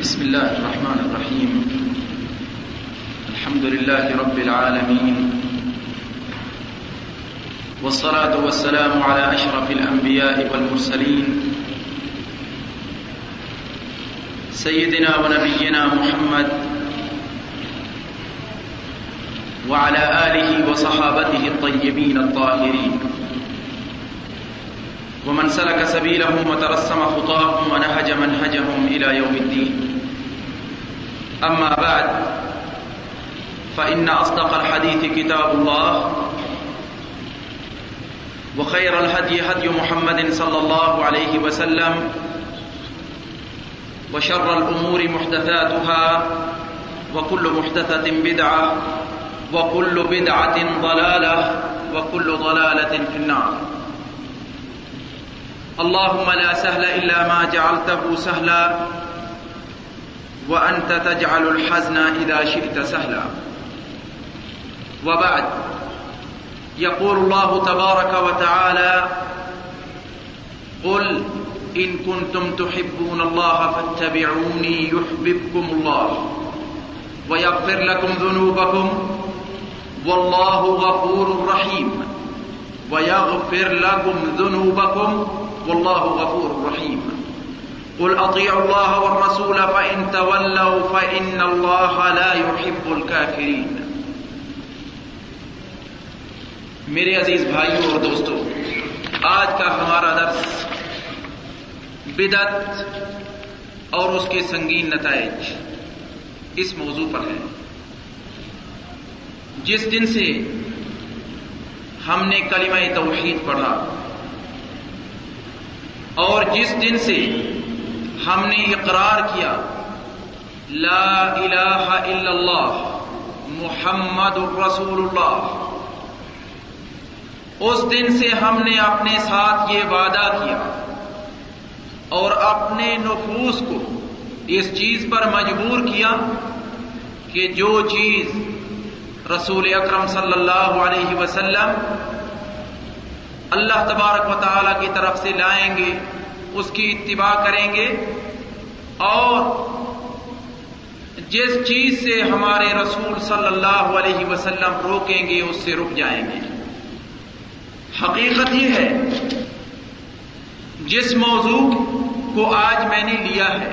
بسم الله الرحمن الرحيم. الحمد لله رب العالمين. والصلاة والسلام على أشرف الأنبياء والمرسلين. سيدنا ونبينا محمد وعلى آله وصحابته الطيبين الطاهرين. ومن سلك سبيلهم وترسم خطاهم ونهج منهجهم إلى يوم الدين. أما بعد، فإن أصدق الحديث كتاب الله، وخير الهدي هدي محمد صلى الله عليه وسلم، وشر الأمور محدثاتها، وكل محدثة بدعة، وكل بدعة ضلالة، وكل ضلالة في النار. اللهم لا سهل إلا ما جعلته سهلا وأنت تجعل الحزن إذا شئت سهلا. وبعد، يقول الله تبارك وتعالى قل إن كنتم تحبون الله فاتبعوني يحببكم الله ويغفر لكم ذنوبكم والله غفور رحيم ويغفر لكم ذنوبكم والله غفور رحيم. قل أطيعوا الله والرسول فإن تولوا فإن الله لا يحب الكافرين۔ میرے عزیز بھائیوں اور دوستوں، آج کا ہمارا درس بدت اور اس کے سنگین نتائج اس موضوع پر ہے۔ جس دن سے ہم نے کلمہ توحید پڑھا اور جس دن سے ہم نے اقرار کیا، لا الہ الا اللہ، محمد الرسول اللہ اس دن سے ہم نے اپنے ساتھ یہ وعدہ کیا اور اپنے نفوس کو اس چیز پر مجبور کیا کہ جو چیز رسول اکرم صلی اللہ علیہ وسلم اللہ تبارک و تعالی کی طرف سے لائیں گے اس کی اتباع کریں گے اور جس چیز سے ہمارے رسول صلی اللہ علیہ وسلم روکیں گے اس سے رک جائیں گے۔ حقیقت یہ ہے، جس موضوع کو آج میں نے لیا ہے،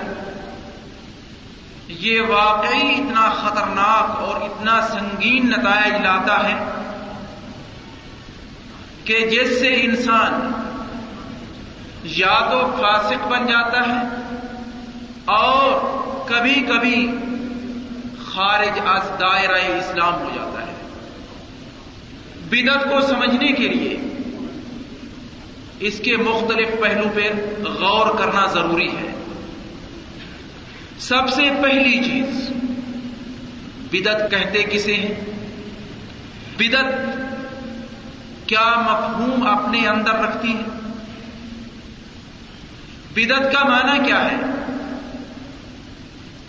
یہ واقعی اتنا خطرناک اور اتنا سنگین نتائج لاتا ہے کہ جس سے انسان یا تو فاسق بن جاتا ہے اور کبھی کبھی خارج از دائرہ اسلام ہو جاتا ہے۔ بدت کو سمجھنے کے لیے اس کے مختلف پہلو پہ غور کرنا ضروری ہے۔ سب سے پہلی چیز بدت کہتے کسے ہیں؟ بدت کیا مفہوم اپنے اندر رکھتی ہے؟ بدت کا معنی کیا ہے؟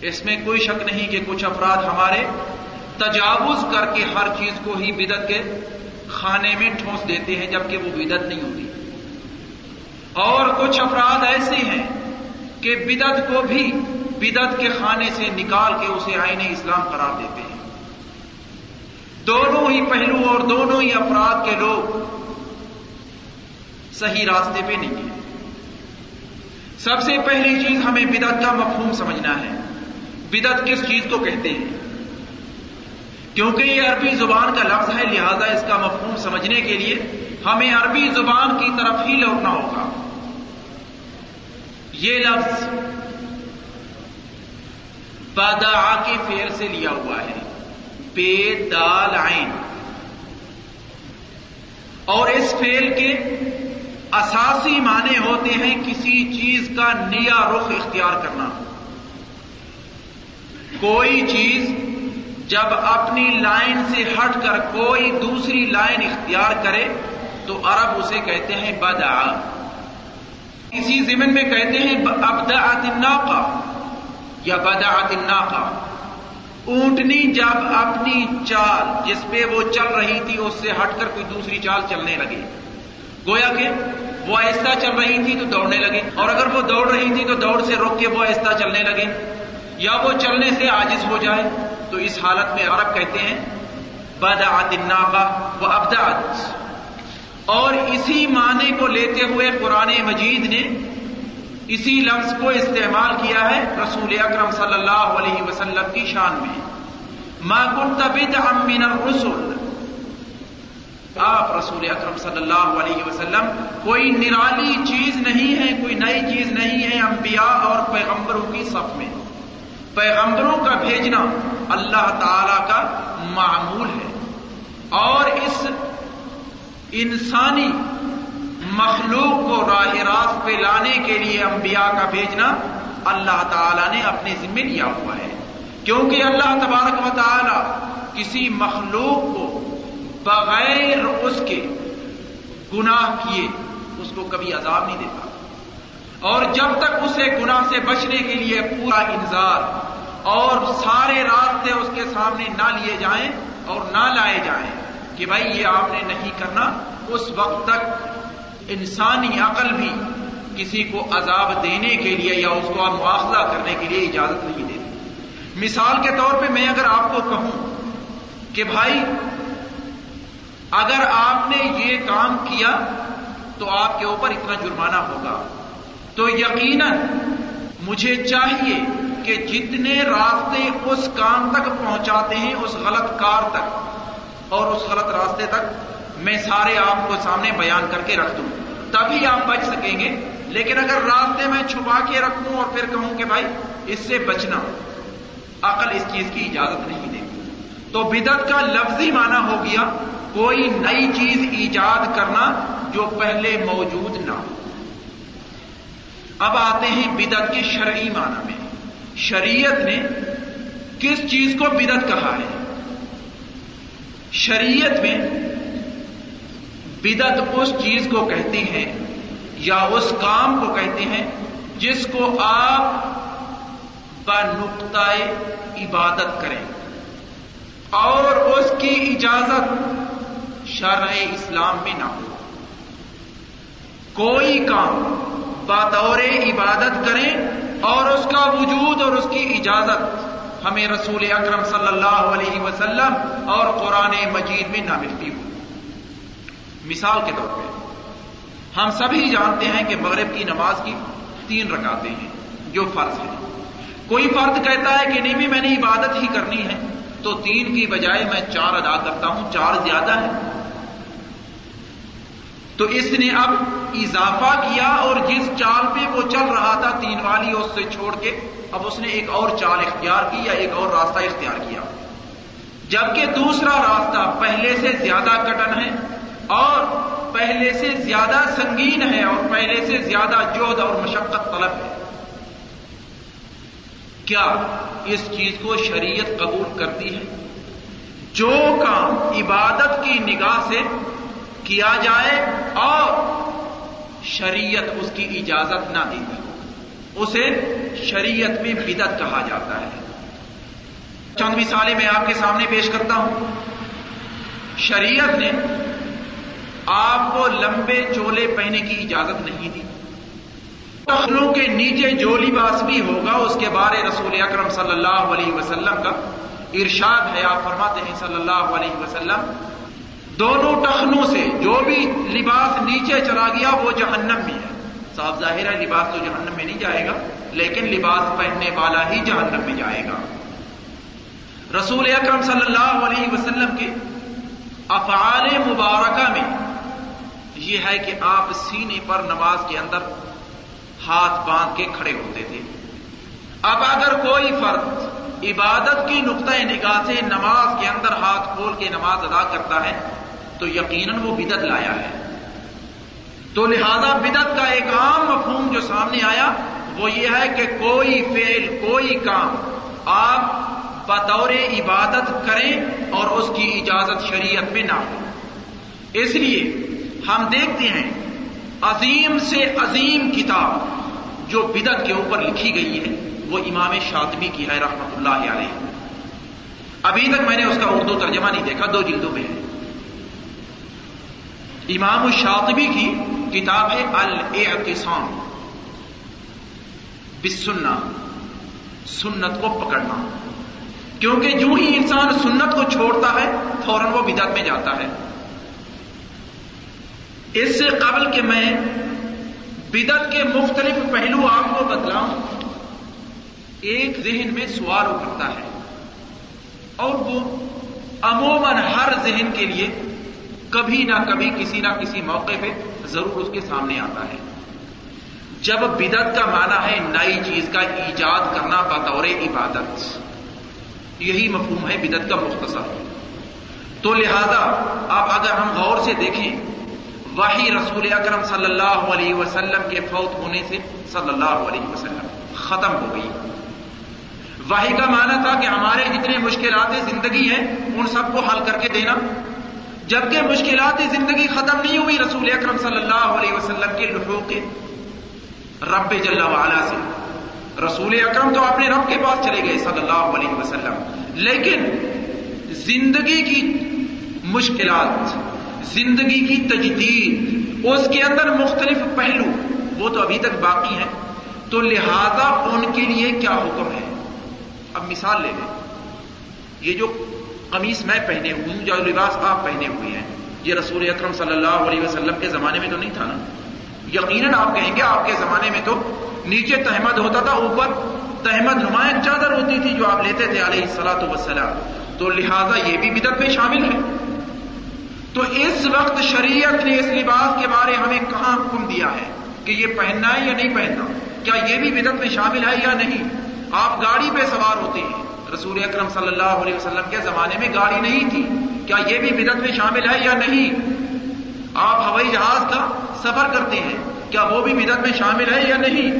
اس میں کوئی شک نہیں کہ کچھ افراد ہمارے تجاوز کر کے ہر چیز کو ہی بدت کے کھانے میں ٹھونس دیتے ہیں جبکہ وہ بدت نہیں ہوتی۔ اور کچھ افراد ایسے ہیں کہ بدت کو بھی بدت کے خانے سے نکال کے اسے آئین اسلام قرار دیتے ہیں۔ دونوں ہی پہلو اور دونوں ہی افراد کے لوگ صحیح راستے پہ نہیں ہیں۔ سب سے پہلی چیز ہمیں بدت کا مفہوم سمجھنا ہے۔ بدت کس چیز کو کہتے ہیں؟ کیونکہ یہ عربی زبان کا لفظ ہے، لہذا اس کا مفہوم سمجھنے کے لیے ہمیں عربی زبان کی طرف ہی لوٹنا ہوگا۔ یہ لفظ بدا کے فیر سے لیا ہوا ہے۔ بے دال عین۔ اور اس فیل کے اساسی معنی ہوتے ہیں کسی چیز کا نیا رخ اختیار کرنا۔ کوئی چیز جب اپنی لائن سے ہٹ کر کوئی دوسری لائن اختیار کرے تو عرب اسے کہتے ہیں بدا اسی زمن میں کہتے ہیں ابدا الناقہ یا بدا الناقہ۔ اونٹنی جب اپنی چال جس پہ وہ چل رہی تھی اس سے ہٹ کر کوئی دوسری چال چلنے لگی۔ گویا کہ وہ آہستہ چل رہی تھی تو دوڑنے لگے۔ اور اگر وہ دوڑ رہی تھی تو دوڑ سے روک کے وہ آہستہ چلنے لگے۔ یا وہ چلنے سے عاجز ہو جائے۔ تو اس حالت میں عرب کہتے ہیں بد الناقہ و ابداد اور اسی معنی کو لیتے ہوئے قرآن مجید نے اسی لفظ کو استعمال کیا ہے رسول اکرم صلی اللہ علیہ وسلم کی شان میں۔ ما كنت بدعا من الرسل آپ رسول اکرم صلی اللہ علیہ وسلم، کوئی نرالی چیز نہیں ہے، کوئی نئی چیز نہیں ہے انبیاء اور پیغمبروں کی صف میں۔ پیغمبروں کا بھیجنا اللہ تعالی کا معمول ہے۔ اور اس انسانی مخلوق کو راہ راست پہ لانے کے لیے انبیاء کا بھیجنا اللہ تعالی نے اپنے ذمہ لیا ہوا ہے۔ کیونکہ اللہ تبارک و تعالی کسی مخلوق کو بغیر اس کے گناہ کیے، اس کو کبھی عذاب نہیں دیتا۔ اور جب تک اسے گناہ سے بچنے کے لیے پورا انتظار اور سارے راستے اس کے سامنے نہ لیے جائیں اور نہ لائے جائیں کہ بھائی یہ آپ نے نہیں کرنا، اس وقت تک انسانی عقل بھی کسی کو عذاب دینے کے لیے یا اس کو مواخذہ کرنے کے لیے اجازت نہیں دیتی۔ مثال کے طور پہ میں اگر آپ کو کہوں کہ بھائی اگر آپ نے یہ کام کیا تو آپ کے اوپر اتنا جرمانہ ہوگا۔ تو یقیناً مجھے چاہیے کہ جتنے راستے اس کام تک پہنچاتے ہیں، اس غلط کار تک اور اس غلط راستے تک میں سارے آپ کو سامنے بیان کر کے رکھ دوں۔ تبھی آپ بچ سکیں گے۔ لیکن اگر راستے میں چھپا کے رکھوں اور پھر کہوں کہ بھائی اس سے بچنا، عقل اس چیز کی اجازت نہیں دے تو بدت کا لفظی معنی ہو گیا کوئی نئی چیز ایجاد کرنا جو پہلے موجود نہ ہو۔ اب آتے ہیں بدت کے شرعی معنی میں۔ شریعت نے کس چیز کو بدت کہا ہے؟ شریعت میں بدت اس چیز کو کہتے ہیں یا اس کام کو کہتے ہیں جس کو آپ نقطۂ عبادت کریں اور اس کی اجازت شرع اسلام میں نہ ہو۔ کوئی کام بطور عبادت کریں اور اس کا وجود اور اس کی اجازت ہمیں رسول اکرم صلی اللہ علیہ وسلم اور قرآن مجید میں نہ ملتی ہو۔ مثال کے طور پہ، ہم سبھی جانتے ہیں کہ مغرب کی نماز کی تین رکاتے ہیں جو فرض ہے کوئی فرد کہتا ہے کہ نہیں بھی میں نے عبادت ہی کرنی ہے تو تین کی بجائے میں چار ادا کرتا ہوں، چار زیادہ ہے تو اس نے اب اضافہ کیا اور جس چال پہ وہ چل رہا تھا تین والی اس سے چھوڑ کے، اب اس نے ایک اور چال اختیار کی یا ایک اور راستہ اختیار کیا۔ جبکہ دوسرا راستہ پہلے سے زیادہ کٹن ہے اور پہلے سے زیادہ سنگین ہے اور پہلے سے زیادہ جوہد اور مشقت طلب ہے۔ کیا اس چیز کو شریعت قبول کرتی ہے؟ جو کام عبادت کی نگاہ سے کیا جائے اور شریعت اس کی اجازت نہ دیتی اسے شریعت میں بدت کہا جاتا ہے۔ چند مثالیں میں آپ کے سامنے پیش کرتا ہوں۔ شریعت نے آپ کو لمبے چولے پہنے کی اجازت نہیں دی۔ ٹخلوں کے نیچے جو لباس بھی ہوگا، اس کے بارے رسول اکرم صلی اللہ علیہ وسلم کا ارشاد ہے۔ آپ فرماتے ہیں صلی اللہ علیہ وسلم دونوں ٹخنوں سے جو بھی لباس نیچے چلا گیا وہ جہنم میں ہے۔ صاف ظاہر ہے، لباس تو جہنم میں نہیں جائے گا، لیکن لباس پہننے والا ہی جہنم میں جائے گا۔ رسول اکرم صلی اللہ علیہ وسلم کے افعال مبارکہ میں یہ ہے کہ آپ سینے پر نماز کے اندر ہاتھ باندھ کے کھڑے ہوتے تھے۔ اب اگر کوئی فرد عبادت کی نقطۂ نگاہ سے نماز کے اندر ہاتھ کھول کے نماز ادا کرتا ہے تو یقیناً وہ بدت لایا ہے۔ تو لہذا بدت کا ایک عام مفہوم جو سامنے آیا وہ یہ ہے کہ کوئی فعل، کوئی کام آپ بطور عبادت کریں اور اس کی اجازت شریعت میں نہ ہو۔ اس لیے ہم دیکھتے ہیں عظیم سے عظیم کتاب جو بدت کے اوپر لکھی گئی ہے، وہ امام شاطبی کی ہے رحمت اللہ علیہ۔ ابھی تک میں نے اس کا اردو ترجمہ نہیں دیکھا، دو جلدوں میں ہے۔ امام الشاطبی کی کتاب ہے الاعتصام بسنہ سنت کو پکڑنا۔ کیونکہ جو ہی انسان سنت کو چھوڑتا ہے، فوراً وہ بدعت میں جاتا ہے۔ اس سے قبل کہ میں بدعت کے مختلف پہلو آپ کو بتلاؤں، ایک ذہن میں سوال ابھرتا ہے۔ اور وہ عموماً ہر ذہن کے لیے کبھی نہ کبھی کسی نہ کسی موقع پہ ضرور اس کے سامنے آتا ہے۔ جب بدت کا معنی ہے نئی چیز کا ایجاد کرنا بطور عبادت، یہی مفہوم ہے بدت کا مختصر۔ تو لہذا اب اگر ہم غور سے دیکھیں وہی رسول اکرم صلی اللہ علیہ وسلم کے فوت ہونے سے صلی اللہ علیہ وسلم ختم ہو گئی۔ وہی کا معنی تھا کہ ہمارے جتنے مشکلات زندگی ہیں، ان سب کو حل کر کے دینا۔ جبکہ مشکلات زندگی ختم نہیں ہوئی رسول اکرم صلی اللہ علیہ وسلم کے لحوق کے رب جل وعلا سے۔ رسول اکرم تو اپنے رب کے پاس چلے گئے صلی اللہ علیہ وسلم۔ لیکن زندگی کی مشکلات، زندگی کی تجدید، اس کے اندر مختلف پہلو، وہ تو ابھی تک باقی ہیں۔ تو لہذا ان کے لیے کیا حکم ہے؟ اب مثال لے لیں۔ یہ جو قمیص میں پہنے ہوئی ہوں جو لباس آپ پہنے ہوئے ہیں۔ یہ رسول اکرم صلی اللہ علیہ وسلم کے زمانے میں تو نہیں تھا نا؟ یقیناً آپ کہیں گے آپ کے زمانے میں تو نیچے تحمد ہوتا تھا، اوپر تحمد نمایاں چادر ہوتی تھی جو آپ لیتے تھے علیہ السلاۃ وسلام تو لہذا یہ بھی بدت میں شامل ہے۔ تو اس وقت شریعت نے اس لباس کے بارے ہمیں کہاں حکم دیا ہے کہ یہ پہننا ہے یا نہیں پہننا؟ کیا یہ بھی بدت میں شامل ہے یا نہیں؟ آپ گاڑی پہ سوار ہوتے ہیں۔ رسول اکرم صلی اللہ علیہ وسلم کے زمانے میں گاڑی نہیں تھی۔ کیا یہ بھی بدت میں شامل ہے یا نہیں؟ آپ ہوائی جہاز کا سفر کرتے ہیں، کیا وہ بھی بدت میں شامل ہے یا نہیں؟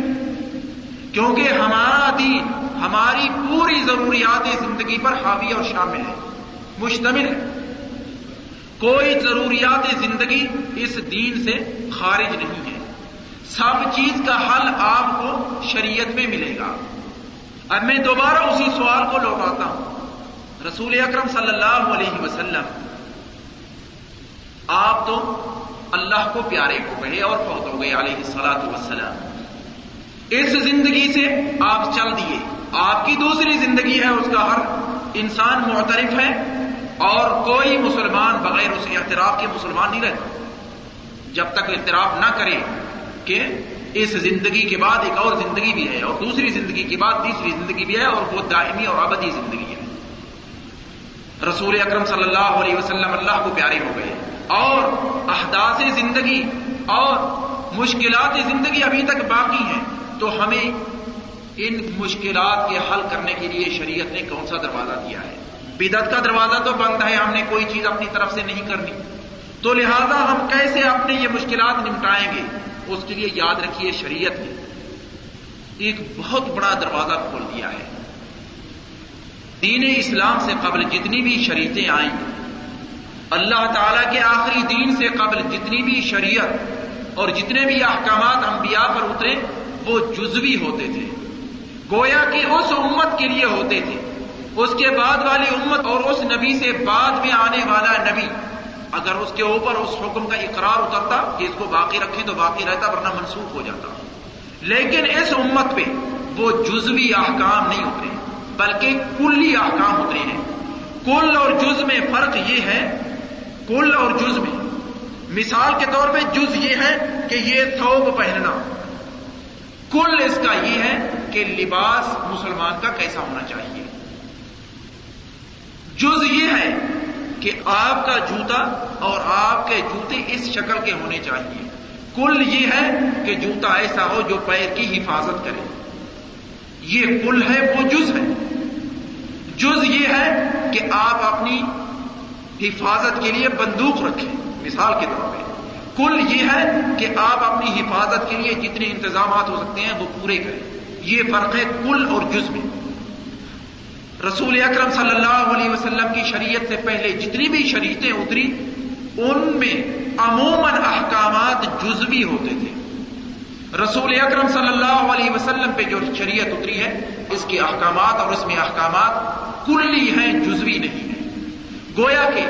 کیونکہ ہمارا دین ہماری پوری ضروریات زندگی پر حاوی اور شامل ہے مشتمل ہے کوئی ضروریات زندگی اس دین سے خارج نہیں ہے سب چیز کا حل آپ کو شریعت میں ملے گا۔ اب میں دوبارہ اسی سوال کو لوٹاتا ہوں۔ رسول اکرم صلی اللہ علیہ وسلم، آپ تو اللہ کو پیارے ہو گئے اور فوت ہو گئے علیہ السلاط وسلام اس زندگی سے آپ چل دیے۔ آپ کی دوسری زندگی ہے، اس کا ہر انسان معترف ہے اور کوئی مسلمان بغیر اس اعتراف کے مسلمان نہیں رہتا۔ جب تک اعتراف نہ کرے کہ اس زندگی کے بعد ایک اور زندگی بھی ہے اور دوسری زندگی کے بعد تیسری زندگی بھی ہے اور وہ دائمی اور ابدی زندگی ہے۔ رسول اکرم صلی اللہ علیہ وسلم اللہ کو پیارے ہو گئے اور احداث زندگی اور مشکلات زندگی ابھی تک باقی ہیں۔ تو ہمیں ان مشکلات کے حل کرنے کے لیے شریعت نے کون سا دروازہ دیا ہے؟ بدت کا دروازہ تو بند ہے، ہم نے کوئی چیز اپنی طرف سے نہیں کرنی۔ تو لہذا ہم کیسے اپنے یہ مشکلات نمٹائیں گے؟ اس کے لیے یاد رکھیے شریعت نے ایک بہت بڑا دروازہ کھول دیا ہے۔ دین اسلام سے قبل جتنی بھی شریعتیں آئیں، اللہ تعالی کے آخری دین سے قبل جتنی بھی شریعت اور جتنے بھی احکامات انبیاء پر اترے، وہ جزوی ہوتے تھے۔ گویا کہ اس امت کے لیے ہوتے تھے۔ اس کے بعد والی امت اور اس نبی سے بعد میں آنے والا نبی اگر اس کے اوپر اس حکم کا اقرار اترتا کہ اس کو باقی رکھے تو باقی رہتا ورنہ منسوخ ہو جاتا۔ لیکن اس امت پہ وہ جزوی احکام نہیں اترے بلکہ کلی احکام اترے ہیں۔ کل اور جز میں فرق یہ ہے، کل اور جز میں۔ مثال کے طور پہ جز یہ ہے کہ یہ تھوک پہننا۔ کل اس کا یہ ہے کہ لباس مسلمان کا کیسا ہونا چاہیے۔ جز یہ ہے کہ آپ کا جوتا اور آپ کے جوتے اس شکل کے ہونے چاہیے۔ کل یہ ہے کہ جوتا ایسا ہو جو پیر کی حفاظت کرے۔ یہ کل ہے، وہ جز ہے۔ جز یہ ہے کہ آپ اپنی حفاظت کے لیے بندوق رکھیں۔ مثال کے طور پہ، کل یہ ہے کہ آپ اپنی حفاظت کے لیے جتنے انتظامات ہو سکتے ہیں، وہ پورے کریں۔ یہ فرق ہے کل اور جز میں۔ رسول اکرم صلی اللہ علیہ وسلم کی شریعت سے پہلے جتنی بھی شریعتیں اتری، ان میں عموماً احکامات جزوی ہوتے تھے۔ رسول اکرم صلی اللہ علیہ وسلم پہ جو شریعت اتری ہے، اس کے احکامات اور اس میں احکامات کلی ہیں، جزوی نہیں ہیں۔ گویا کہ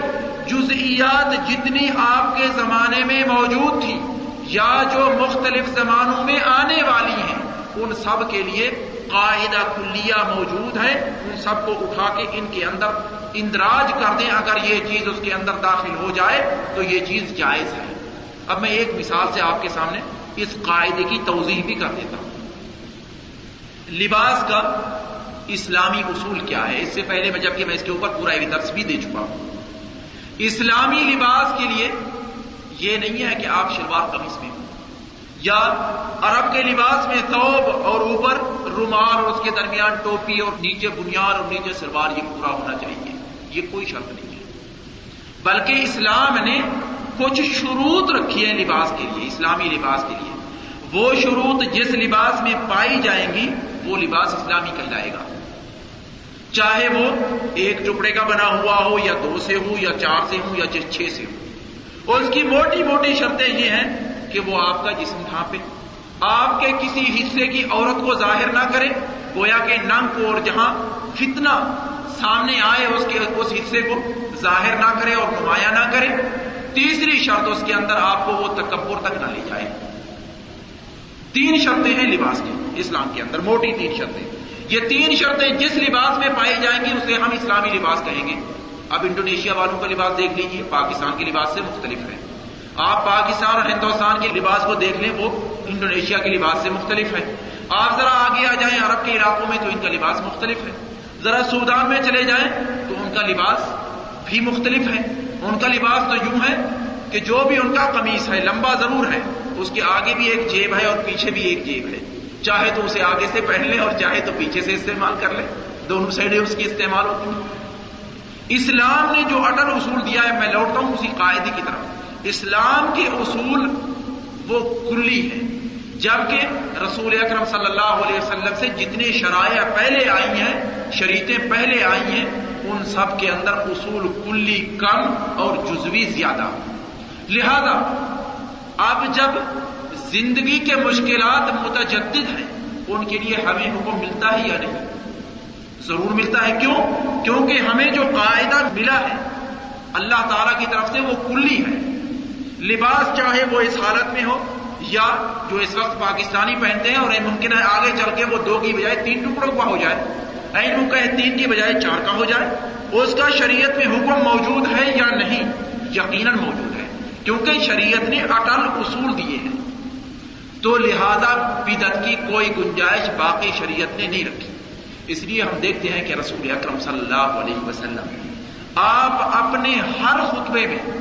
جزئیات جتنی آپ کے زمانے میں موجود تھی یا جو مختلف زمانوں میں آنے والی ہیں، ان سب کے لیے قاعدہ کلیہ موجود ہے ان سب کو اٹھا کے ان کے اندر اندراج کر دیں، اگر یہ چیز اس کے اندر داخل ہو جائے تو یہ چیز جائز ہے۔ اب میں ایک مثال سے آپ کے سامنے اس قاعدے کی توضیح بھی کر دیتا ہوں۔ لباس کا اسلامی اصول کیا ہے؟ اس سے پہلے میں جبکہ میں اس کے اوپر پورا ایک درس بھی دے چکا ہوں۔ اسلامی لباس کے لیے یہ نہیں ہے کہ آپ شلوار قمیص میں یا عرب کے لباس میں توب اور اوپر رومال اور اس کے درمیان ٹوپی اور نیچے بنیاد اور نیچے سلوار یہ پورا ہونا چاہیے۔ یہ کوئی شرط نہیں ہے۔ بلکہ اسلام نے کچھ شروط رکھی ہے لباس کے لیے، اسلامی لباس کے لیے۔ وہ شروط جس لباس میں پائی جائیں گی، وہ لباس اسلامی کہلائے گا۔ چاہے وہ ایک ٹکڑے کا بنا ہوا ہو، یا دو سے ہو، یا چار سے ہو، یا چھ سے ہو۔ اور اس کی موٹی موٹی شرطیں یہ ہیں کہ وہ آپ کا جسم ڈھانپے آپ کے کسی حصے کی عورت کو ظاہر نہ کرے، گویا کے ننگ کو اور جہاں فتنا سامنے آئے اس کے اس حصے کو ظاہر نہ کرے اور نمایاں نہ کرے، تیسری شرط اس کے اندر آپ کو وہ تکبر تک نہ لے جائے۔ تین شرطیں ہیں لباس کی، اسلام کے اندر موٹی تین شرطیں۔ یہ تین شرطیں جس لباس میں پائی جائیں گی، اسے ہم اسلامی لباس کہیں گے۔ اب انڈونیشیا والوں کا لباس دیکھ لیجیے پاکستان کے لباس سے مختلف ہے آپ پاکستان اور ہندوستان کے لباس کو دیکھ لیں، وہ انڈونیشیا کے لباس سے مختلف ہے آپ ذرا آگے آ جائیں عرب کے علاقوں میں، تو ان کا لباس مختلف ہے۔ ذرا سودان میں چلے جائیں، تو ان کا لباس بھی مختلف ہے۔ ان کا لباس تو یوں ہے کہ جو بھی ان کا قمیص ہے، لمبا ضرور ہے۔ اس کے آگے بھی ایک جیب ہے اور پیچھے بھی ایک جیب ہے۔ چاہے تو اسے آگے سے پہن لے اور چاہے تو پیچھے سے استعمال کر لے دونوں سائڈیں اس کی استعمال ہوتی ہیں۔ اسلام نے جو اٹل اصول دیا ہے، میں لوٹتا ہوں اسی قاعدے کی طرف۔ اسلام کے اصول وہ کلی ہے جبکہ رسول اکرم صلی اللہ علیہ وسلم سے جتنے شرائع پہلے آئی ہیں، شریعتیں پہلے آئی ہیں، ان سب کے اندر اصول کلی کم اور جزوی زیادہ۔ لہذا اب جب زندگی کے مشکلات متجدد ہیں، ان کے لیے ہمیں حکم ملتا ہے یا نہیں؟ ضرور ملتا ہے۔ کیوں؟ کیونکہ ہمیں جو قاعدہ ملا ہے، اللہ تعالی کی طرف سے وہ کلی ہے۔ لباس چاہے وہ اس حالت میں ہو یا جو اس وقت پاکستانی پہنتے ہیں اور ممکن ہے آگے چل کے وہ دو کی بجائے تین ٹکڑوں کا ہو جائے۔ این وہ تین کی بجائے چار کا ہو جائے۔ اس کا شریعت میں حکم موجود ہے یا نہیں؟ یقیناً موجود ہے، کیونکہ شریعت نے اٹل اصول دیے ہیں۔ تو لہذا بدت کی کوئی گنجائش باقی شریعت نے نہیں رکھی۔ اس لیے ہم دیکھتے ہیں کہ رسول اکرم صلی اللہ علیہ وسلم آپ اپنے ہر خطبے میں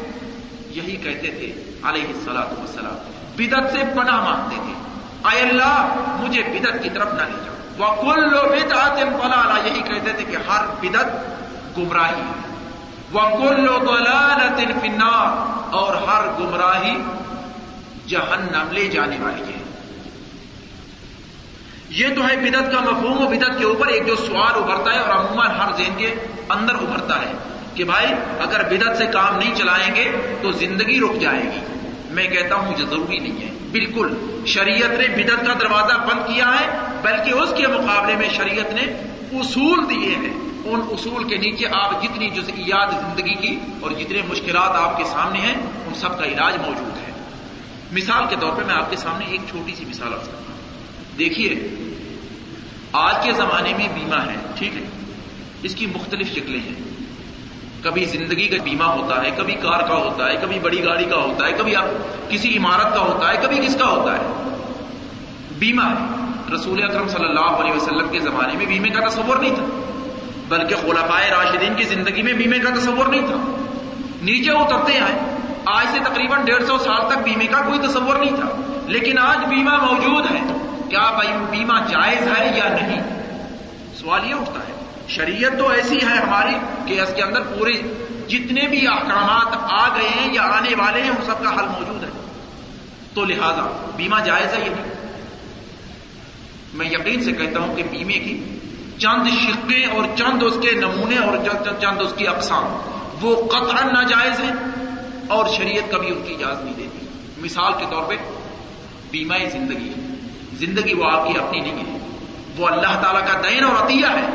یہی کہتے تھے، علیہ السلاۃ وسلام بدت سے پناہ مانگتے تھے۔ اے اللہ، مجھے بدت کی طرف نہ لے جاؤ۔ وہ کل لو بدعت یہی کہتے تھے کہ ہر بدت گمراہی ہے۔ وہ کل لو فنار اور ہر گمراہی جہنم لے جانے والی ہے۔ یہ تو ہے بدت کا مفہوم، و بدت کے اوپر ایک جو سوال ابھرتا ہے اور عموماً ہر ذہن کے اندر ابھرتا ہے۔ کہ بھائی اگر بدت سے کام نہیں چلائیں گے تو زندگی رک جائے گی۔ میں کہتا ہوں مجھے ضروری نہیں ہے۔ بالکل، شریعت نے بدت کا دروازہ بند کیا ہے، بلکہ اس کے مقابلے میں شریعت نے اصول دیے ہیں۔ ان اصول کے نیچے آپ جتنی جزئیات زندگی کی اور جتنے مشکلات آپ کے سامنے ہیں، ان سب کا علاج موجود ہے۔ مثال کے طور پہ میں آپ کے سامنے ایک چھوٹی سی مثال آ سکتا ہوں۔ دیکھیے، آج کے زمانے میں بیمہ ہے، ٹھیک ہے؟ اس کی مختلف شکلیں ہیں۔ کبھی زندگی کا بیمہ ہوتا ہے، کبھی کار کا ہوتا ہے، کبھی بڑی گاڑی کا ہوتا ہے، کبھی کسی عمارت کا ہوتا ہے، کبھی کس کا ہوتا ہے۔ بیمہ ہے۔ رسول اکرم صلی اللہ علیہ وسلم کے زمانے میں بیمے کا تصور نہیں تھا، بلکہ خلفائے راشدین کی زندگی میں بیمے کا تصور نہیں تھا۔ نیچے اترتے آئے آج سے تقریباً ڈیڑھ سو سال تک بیمے کا کوئی تصور نہیں تھا۔ لیکن آج بیمہ موجود ہے۔ کیا بیمہ جائز ہے یا نہیں؟ سوال یہ اٹھتا ہے۔ شریعت تو ایسی ہے ہماری کہ اس کے اندر پورے جتنے بھی احکامات آ گئے ہیں یا آنے والے ہیں، ان سب کا حل موجود ہے۔ تو لہذا بیمہ جائز ہے یہ نہیں؟ میں یقین سے کہتا ہوں کہ بیمے کی چند شقیں اور چند اس کے نمونے اور چند اس کی اقسام، وہ قطعا ناجائز ہیں اور شریعت کبھی ان کی اجازت نہیں دیتی۔ مثال کے طور پہ بیمہ زندگی ہے۔ زندگی وہ آپ کی اپنی نہیں ہے۔ وہ اللہ تعالیٰ کا دین اور عطیہ ہے۔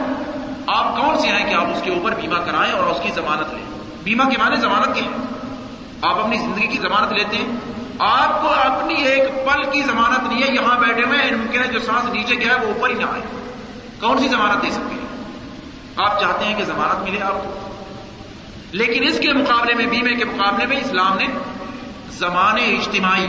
آپ کون سے ہیں کہ آپ اس کے اوپر بیمہ کرائیں اور اس کی ضمانت لیں؟ بیمہ کے معنی ضمانت کے آپ اپنی زندگی کی ضمانت لیتے ہیں۔ آپ کو اپنی ایک پل کی ضمانت نہیں ہے، یہاں بیٹھے ہوئے ہیں ممکن ہے جو سانس نیچے گیا ہے، وہ اوپر ہی نہ آئے۔ کون سی ضمانت دے سکتے ہیں؟ آپ چاہتے ہیں کہ ضمانت ملے آپ کو۔ لیکن اس کے مقابلے میں، بیمے کے مقابلے میں اسلام نے زمان اجتماعی،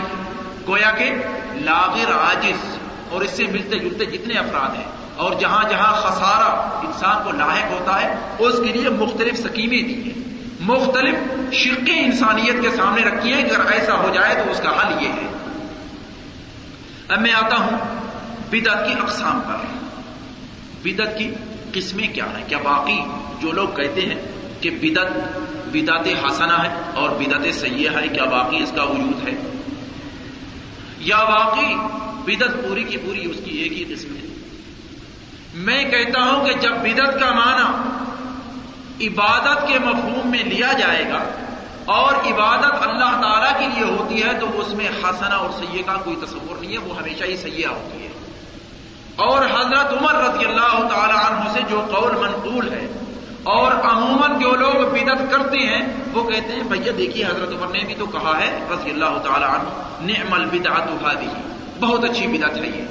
گویا کہ لاغر عاجز اور اس سے ملتے جلتے جتنے افراد ہیں اور جہاں جہاں خسارہ انسان کو لاحق ہوتا ہے، اس کے لیے مختلف سکیمیں دی ہیں۔ مختلف شرکیں انسانیت کے سامنے رکھی ہیں، اگر ایسا ہو جائے تو اس کا حل یہ ہے۔ اب میں آتا ہوں بدت کی اقسام پر۔ بدت کی قسمیں کیا ہیں؟ کیا باقی جو لوگ کہتے ہیں کہ بدت بدعت حسنہ ہے اور بدعت سیاح ہے، کیا باقی اس کا وجود ہے؟ یا واقعی بدت پوری کی پوری اس کی ایک ہی قسم ہے۔ میں کہتا ہوں کہ جب بدت کا معنی عبادت کے مفہوم میں لیا جائے گا اور عبادت اللہ تعالی کے لیے ہوتی ہے تو اس میں حسنہ اور سیے کا کوئی تصور نہیں ہے، وہ ہمیشہ ہی سیاح ہوتی ہے۔ اور حضرت عمر رضی اللہ تعالی عنہ سے جو قول منقول ہے اور عموماً جو لوگ بدت کرتے ہیں، وہ کہتے ہیں، بھیا دیکھیے، حضرت عمر نے بھی تو کہا ہے، رضی اللہ تعالی عنہ نعم البدعت هذه بہت اچھی بدعت ہے یہ۔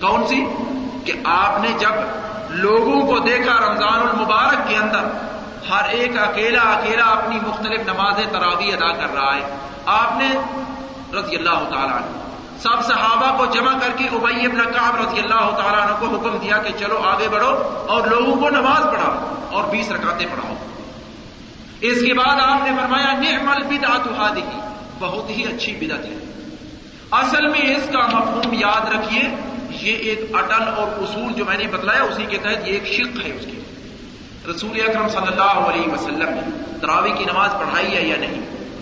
کون سی؟ کہ آپ نے جب لوگوں کو دیکھا رمضان المبارک کے اندر، ہر ایک اکیلا اکیلا اپنی مختلف نماز تراوی ادا کر رہا ہے۔ آپ نے رضی اللہ تعالیٰ عنہ، سب صحابہ کو جمع کر کے ابئی ابن کعب رضی اللہ تعالیٰ عنہ کو حکم دیا کہ چلو آگے بڑھو اور لوگوں کو نماز پڑھاؤ اور بیس رکاتے پڑھاؤ۔ اس کے بعد آپ نے فرمایا، نعم البدعت هذه بہت ہی اچھی بدعت ہے۔ اصل میں اس کا مفہوم یاد رکھیے۔ یہ ایک اٹل اور اصول جو میں نے بتلایا، اسی کے تحت یہ ایک شق ہے اس کی رسول اکرم صلی اللہ علیہ وسلم نے تراوی کی نماز پڑھائی ہے یا نہیں؟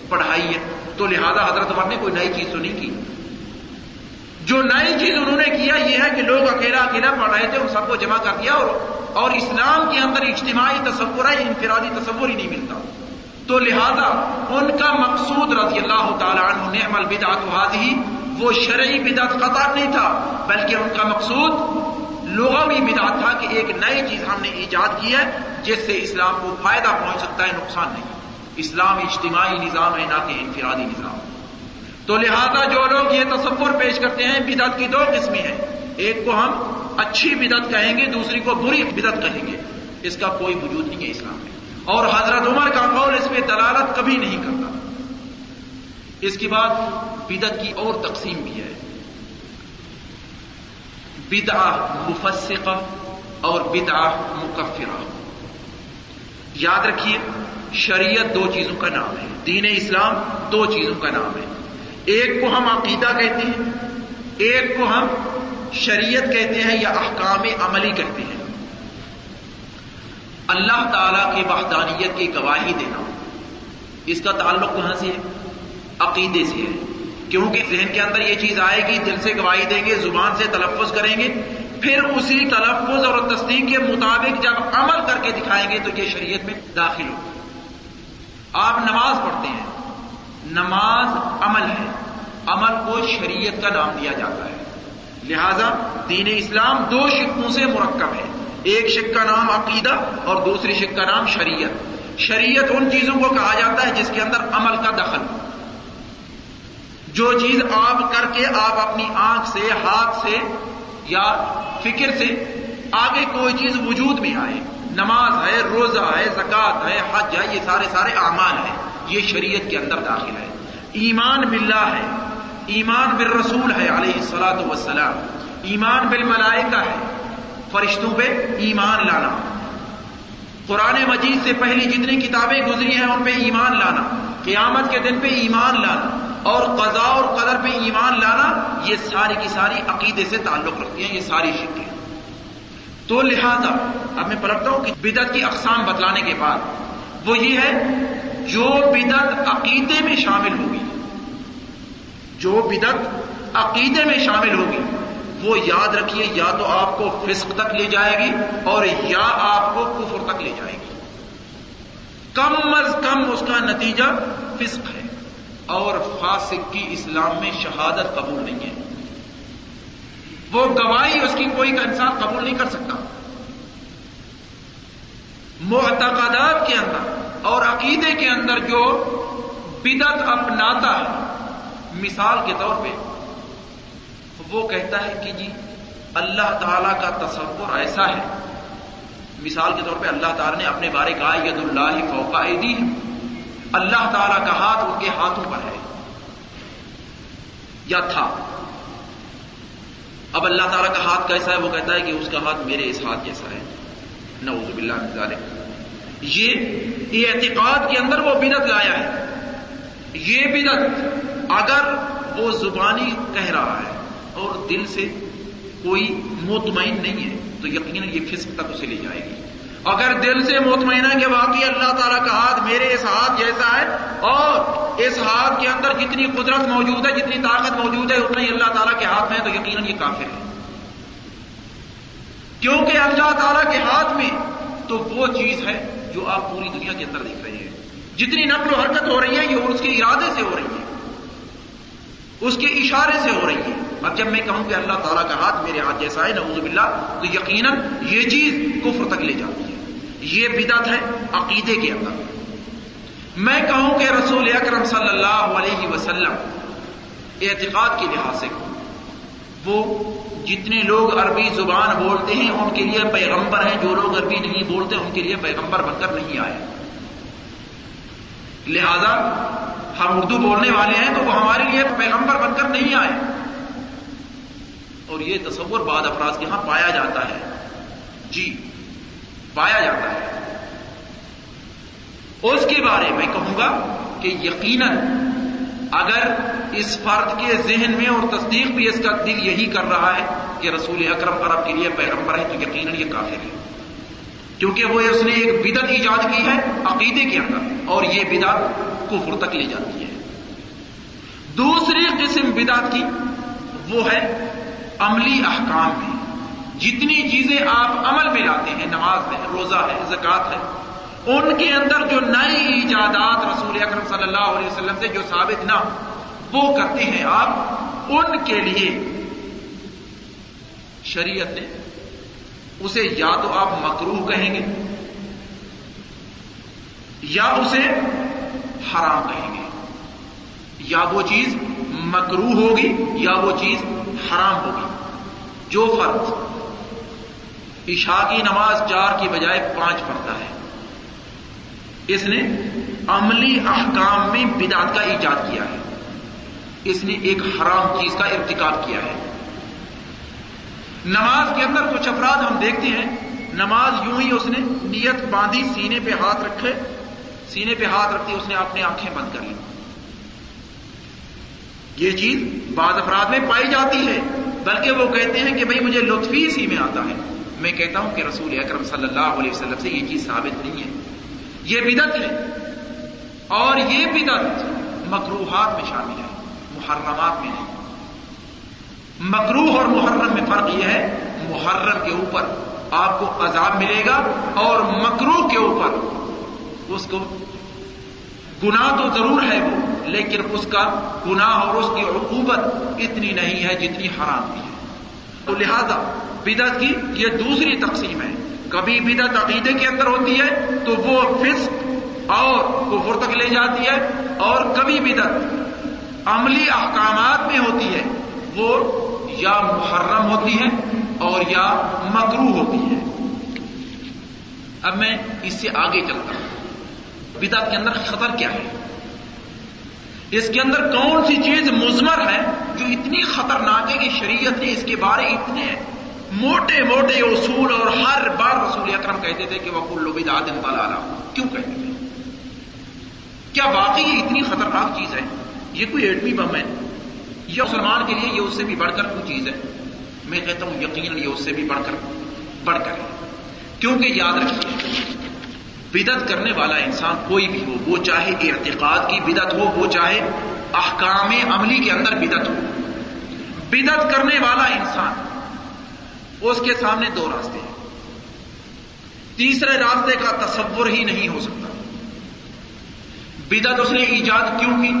پڑھائی ہے۔ تو لہذا حضرت عمر نے کوئی نئی چیز تو نہیں کی۔ جو نئی چیز انہوں نے کیا، یہ ہے کہ لوگ اکیلا اکیلا پڑھ رہے تھے، ان سب کو جمع کر دیا اور اور اسلام کے اندر اجتماعی تصور ہے، انفرادی تصور ہی نہیں ملتا۔ تو لہذا ان کا مقصود رضی اللہ تعالی عنہ نعم البدعت هذه وہ شرعی بدعت قطع نہیں تھا، بلکہ ان کا مقصود لغوی بدعت تھا کہ ایک نئی چیز ہم نے ایجاد کی ہے، جس سے اسلام کو فائدہ پہنچ سکتا ہے، نقصان نہیں۔ اسلام اجتماعی نظام ہے، نہ کہ انفرادی نظام۔ تو لہذا جو لوگ یہ تصور پیش کرتے ہیں، بدعت کی دو قسمیں ہیں۔ ایک کو ہم اچھی بدعت کہیں گے، دوسری کو بری بدعت کہیں گے۔ اس کا کوئی وجود نہیں ہے اسلام میں۔ اور حضرت عمر کا قول اس میں دلالت کبھی نہیں کرتا۔ اس کے بعد بدت کی اور تقسیم بھی ہے۔ بدعہ مفسقہ اور بدعہ مکفرہ۔ یاد رکھیے، شریعت دو چیزوں کا نام ہے، دین اسلام دو چیزوں کا نام ہے۔ ایک کو ہم عقیدہ کہتے ہیں، ایک کو ہم شریعت کہتے ہیں یا احکام عملی کہتے ہیں۔ اللہ تعالی کی وحدانیت کی گواہی دینا، اس کا تعلق کہاں سے ہے؟ عقیدے سے ہے۔ کیونکہ ذہن کے اندر یہ چیز آئے گی، دل سے گواہی دیں گے، زبان سے تلفظ کریں گے، پھر اسی تلفظ اور تصدیق کے مطابق جب عمل کر کے دکھائیں گے تو یہ شریعت میں داخل ہو آپ نماز پڑھتے ہیں، نماز عمل ہے، عمل کو شریعت کا نام دیا جاتا ہے۔ لہذا دین اسلام دو شکوں سے مرکب ہے، ایک شک کا نام عقیدہ اور دوسری شک کا نام شریعت۔ شریعت ان چیزوں کو کہا جاتا ہے جس کے اندر عمل کا دخل ہو۔ جو چیز آپ کر کے آپ اپنی آنکھ سے، ہاتھ سے یا فکر سے آگے کوئی چیز وجود میں آئے۔ نماز ہے، روزہ ہے زکات ہے، حج ہے، یہ سارے سارے اعمال ہیں۔ یہ شریعت کے اندر داخل ہے۔ ایمان باللہ ہے۔ ایمان بالرسول ہے علیہ السلاۃ وسلام ایمان بالملائکہ ہے۔ فرشتوں پہ ایمان لانا۔ قرآن مجید سے پہلی جتنی کتابیں گزری ہیں، ان پہ ایمان لانا۔ قیامت کے دن پہ ایمان لانا۔ اور قضاء اور قدر پہ ایمان لانا یہ ساری کی ساری عقیدے سے تعلق رکھتی ہیں، یہ ساری شکیں تو لہذا اب میں پلٹتا ہوں کہ بدت کی اقسام بتلانے کے بعد وہ یہ ہے، جو بدت عقیدے میں شامل ہوگی، جو بدت عقیدے میں شامل ہوگی، وہ یاد رکھیے، یا تو آپ کو فسق تک لے جائے گی اور یا آپ کو کفر تک لے جائے گی۔ کم از کم اس کا نتیجہ فسق ہے۔ اور فاسق کی اسلام میں شہادت قبول نہیں ہے۔ وہ گواہی اس کی کوئی کا انسان قبول نہیں کر سکتا۔ معتقدات کے اندر اور عقیدے کے اندر جو بدت اپناتا ہے، مثال کے طور پہ وہ کہتا ہے کہ جی اللہ تعالی کا تصور ایسا ہے۔ مثال کے طور پہ اللہ تعالیٰ نے اپنے بارے کہا ید اللہ فوقا دی اللہ تعالیٰ کا ہاتھ ان کے ہاتھوں پر ہے۔ یا تھا۔ اب اللہ تعالیٰ کا ہاتھ کیسا ہے؟ وہ کہتا ہے کہ اس کا ہاتھ میرے اس ہاتھ جیسا ہے۔ نعوذ باللہ من ذالک۔ یہ اعتقاد کے اندر وہ بدت لایا ہے۔ یہ بدت اگر وہ زبانی کہہ رہا ہے اور دل سے کوئی مطمئن نہیں ہے، تو یقیناً یہ فسق تک اسے لے جائے گی۔ اگر دل سے مطمئن ہے کہ واقعی اللہ تعالیٰ کا ہاتھ میرے اس ہاتھ جیسا ہے، اور اس ہاتھ کے اندر جتنی قدرت موجود ہے، جتنی طاقت موجود ہے، اتنا ہی اللہ تعالیٰ کے ہاتھ میں ہے، تو یقیناً یہ کافر ہے۔ کیونکہ اللہ تعالیٰ کے ہاتھ میں تو وہ چیز ہے جو آپ پوری دنیا کے اندر دیکھ رہے ہیں۔ جتنی نقل و حرکت ہو رہی ہے، یہ اس کے ارادے سے ہو رہی ہے، اس کے اشارے سے ہو رہی ہے۔ اب جب میں کہوں کہ اللہ تعالیٰ کا ہاتھ میرے ہاتھ جیسا ہے، نعوذ باللہ، تو یقیناً یہ چیز کفر تک لے جاتی ہے۔ یہ بدعت ہے عقیدے کے اندر۔ میں کہوں کہ رسول اکرم صلی اللہ علیہ وسلم اعتقاد کے لحاظ سے وہ جتنے لوگ عربی زبان بولتے ہیں، ان کے لیے پیغمبر ہیں۔ جو لوگ عربی نہیں بولتے، ان کے لیے پیغمبر بن کر نہیں آئے۔ لہذا ہم اردو بولنے والے ہیں، تو وہ ہمارے لیے پیغمبر بن کر نہیں آئے۔ اور یہ تصور بعد افراد کے ہاں پایا جاتا ہے۔ جی پایا جاتا ہے۔ اس کے بارے میں کہوں گا کہ یقیناً اگر اس فرد کے ذہن میں اور تصدیق بھی اس کا دل یہی کر رہا ہے کہ رسول اکرم عرب کے لیے پیغمبر ہے تو یقیناً یہ کافر ہے کیونکہ وہ اس نے ایک بدت ایجاد کی ہے عقیدے کے اندر، اور یہ بدعت کفر تک لے جاتی ہے۔ دوسری قسم بدعت کی وہ ہے عملی احکام میں جتنی چیزیں آپ عمل میں لاتے ہیں، نماز ہے، روزہ ہے زکات ہے، ان کے اندر جو نئی ایجادات رسول اکرم صلی اللہ علیہ وسلم سے جو ثابت نہ وہ کرتے ہیں آپ۔ ان کے لیے شریعت نے اسے یا تو آپ مکروح کہیں گے، یا اسے حرام کہیں گے۔ یا وہ چیز مکروح ہوگی یا وہ چیز حرام ہوگی؟ جو فرد عشاء کی نماز چار کی بجائے پانچ پڑھتا ہے۔ اس نے عملی احکام میں بدعت کا ایجاد کیا ہے۔ اس نے ایک حرام چیز کا ارتکاب کیا ہے۔ نماز کے اندر کچھ افراد ہم دیکھتے ہیں، نماز یوں ہی اس نے نیت باندھی، سینے پہ ہاتھ رکھے، سینے پہ ہاتھ رکھتی اس نے اپنے آنکھیں بند کر لی یہ چیز بعض افراد میں پائی جاتی ہے، بلکہ وہ کہتے ہیں کہ بھئی مجھے لطفی سی میں آتا ہے۔ میں کہتا ہوں کہ رسول اکرم صلی اللہ علیہ وسلم سے یہ چیز ثابت نہیں ہے۔ یہ بدت ہے۔ اور یہ بدت مکروحات میں شامل ہے، محرمات میں نہیں مکروح اور محرم میں فرق یہ ہے، محرم کے اوپر آپ کو عذاب ملے گا اور مکروح کے اوپر اس کو گناہ تو ضرور ہے وہ، لیکن اس کا گناہ اور اس کی عقوبت اتنی نہیں ہے جتنی حرام کی ہے۔ تو لہذا بدت کی یہ دوسری تقسیم ہے۔ کبھی بدت عقیدے کے اندر ہوتی ہے تو وہ فسق اور کفر تک لے جاتی ہے، اور کبھی بدت عملی احکامات میں ہوتی ہے، وہ یا محرم ہوتی ہے اور یا مکرو ہوتی ہے۔ اب میں اس سے آگے چلتا ہوں۔ بدعت کے اندر خطر کیا ہے؟ اس کے اندر کون سی چیز مزمر ہے جو اتنی خطرناک ہے کہ شریعت نے اس کے بارے اتنے موٹے موٹے اصول اور ہر بار رسول اکرم کہتے تھے کہ وہ کلو بدعت بلالا کیوں کہتے تھے؟ کیا واقعی یہ اتنی خطرناک چیز ہے؟ یہ کوئی ایٹمی بم ہے؟ یہ مسلمان کے لیے یہ اس سے بھی بڑھ کر کوئی چیز ہے؟ میں کہتا ہوں یقیناً یہ اس سے بھی بڑھ کر بڑھ کر کیونکہ یاد رکھیے بدت کرنے والا انسان کوئی بھی ہو، وہ چاہے اعتقاد کی بدت ہو، وہ چاہے احکام عملی کے اندر بدت ہو۔ بدت کرنے والا انسان اس کے سامنے دو راستے ہیں۔ تیسرے راستے کا تصور ہی نہیں ہو سکتا۔ بدت اس نے ایجاد کیوں کی؟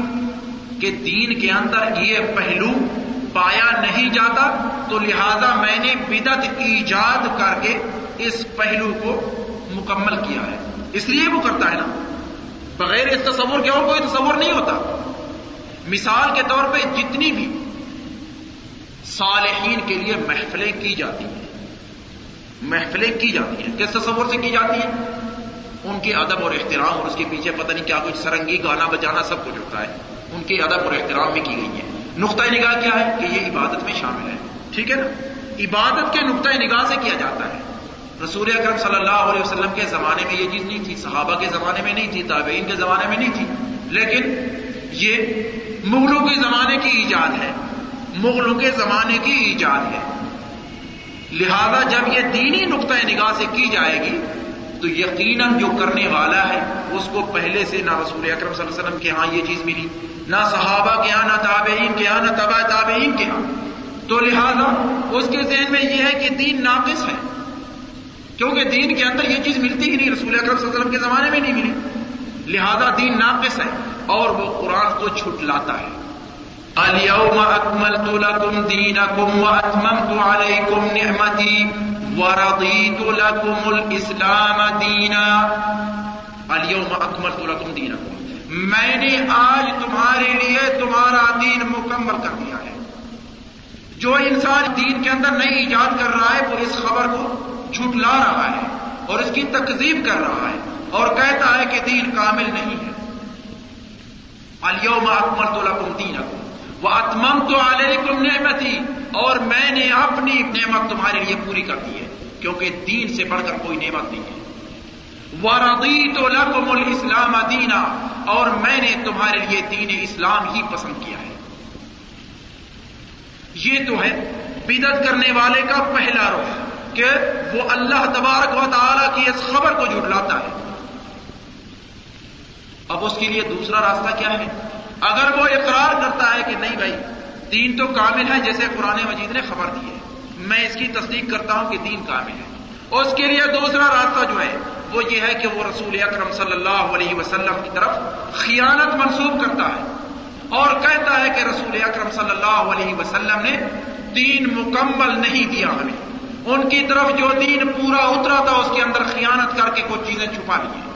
کہ دین کے اندر یہ پہلو پایا نہیں جاتا، تو لہذا میں نے بدت ایجاد کر کے اس پہلو کو مکمل کیا ہے۔ اس لیے وہ کرتا ہے نا۔ بغیر اس تصور کے اور کوئی تصور نہیں ہوتا۔ مثال کے طور پہ جتنی بھی صالحین کے لیے محفلیں کی جاتی ہیں۔ محفلیں کی جاتی ہیں۔ کس تصور سے کی جاتی ہیں؟ ان کے ادب اور احترام اور اس کے پیچھے پتہ نہیں کیا کچھ سرنگی، گانا بجانا سب کچھ ہوتا ہے۔ ان کے ادب اور احترام میں کی گئی ہے نقطۂ نگاہ کیا ہے؟ کہ یہ عبادت میں شامل ہے۔ ٹھیک ہے نا؟ عبادت کے نقطۂ نگاہ سے کیا جاتا ہے؟ رسول اکرم صلی اللہ علیہ وسلم کے زمانے میں یہ چیز نہیں تھی، صحابہ کے زمانے میں نہیں تھی، تابعین کے زمانے میں نہیں تھی۔ لیکن یہ مغلوں کے زمانے کی ایجاد ہے۔ مغلوں کے زمانے کی ایجاد ہے۔ لہذا جب یہ دینی نقطۂ نگاہ سے کی جائے گی، تو یقیناً جو کرنے والا ہے، اس کو پہلے سے نہ رسول اکرم صلی اللہ علیہ وسلم کے ہاں یہ چیز ملی، نہ صحابہ کے ہاں نہ تابعین کے ہاں نہ تبا تابعین کے ہاں۔ تو لہذا اس کے ذہن میں یہ ہے کہ دین ناقص ہے۔ کیونکہ دین کے اندر یہ چیز ملتی ہی نہیں، رسول اکرم صلی اللہ علیہ وسلم کے زمانے میں نہیں ملی۔ لہذا دین ناقص ہے اور وہ قرآن کو چھٹلاتا ہے۔ اليوم اکملت لکم دینکم واتممت علیکم نعمتی ورضیت لکم الاسلام دینا۔ اليوم اکملت لکم دینکم۔ میں نے آج تمہارے لیے تمہارا دین مکمل کر دیا۔ جو انسان دین کے اندر نئی ایجاد کر رہا ہے وہ اس خبر کو جھٹلا رہا ہے اور اس کی تکذیب کر رہا ہے اور کہتا ہے کہ دین کامل نہیں ہے۔ اليوم اکملت لکم دینکم وہ اتمم تو علیکم نعمتی اور میں نے اپنی نعمت تمہارے لیے پوری کر دی ہے کیونکہ دین سے بڑھ کر کوئی نعمت نہیں ہے۔ وردی تو لکم الاسلام دینا اور میں نے تمہارے لیے دین اسلام ہی پسند کیا ہے۔ یہ تو ہے بدت کرنے والے کا پہلا رخ کہ وہ اللہ تبارک و تعالی کی اس خبر کو جھٹلاتا ہے۔ اب اس کے لیے دوسرا راستہ کیا ہے؟ اگر وہ اقرار کرتا ہے کہ نہیں بھائی، دین تو کامل ہے جیسے قرآن مجید نے خبر دی ہے۔ میں اس کی تصدیق کرتا ہوں کہ دین کامل ہے۔ اس کے لیے دوسرا راستہ جو ہے، وہ یہ ہے کہ وہ رسول اکرم صلی اللہ علیہ وسلم کی طرف خیانت منسوخ کرتا ہے۔ اور کہتا ہے کہ رسول اکرم صلی اللہ علیہ وسلم نے دین مکمل نہیں دیا ہمیں۔ ان کی طرف جو دین پورا اترا تھا، اس کے اندر خیانت کر کے کچھ چیزیں چھپا لی ہیں۔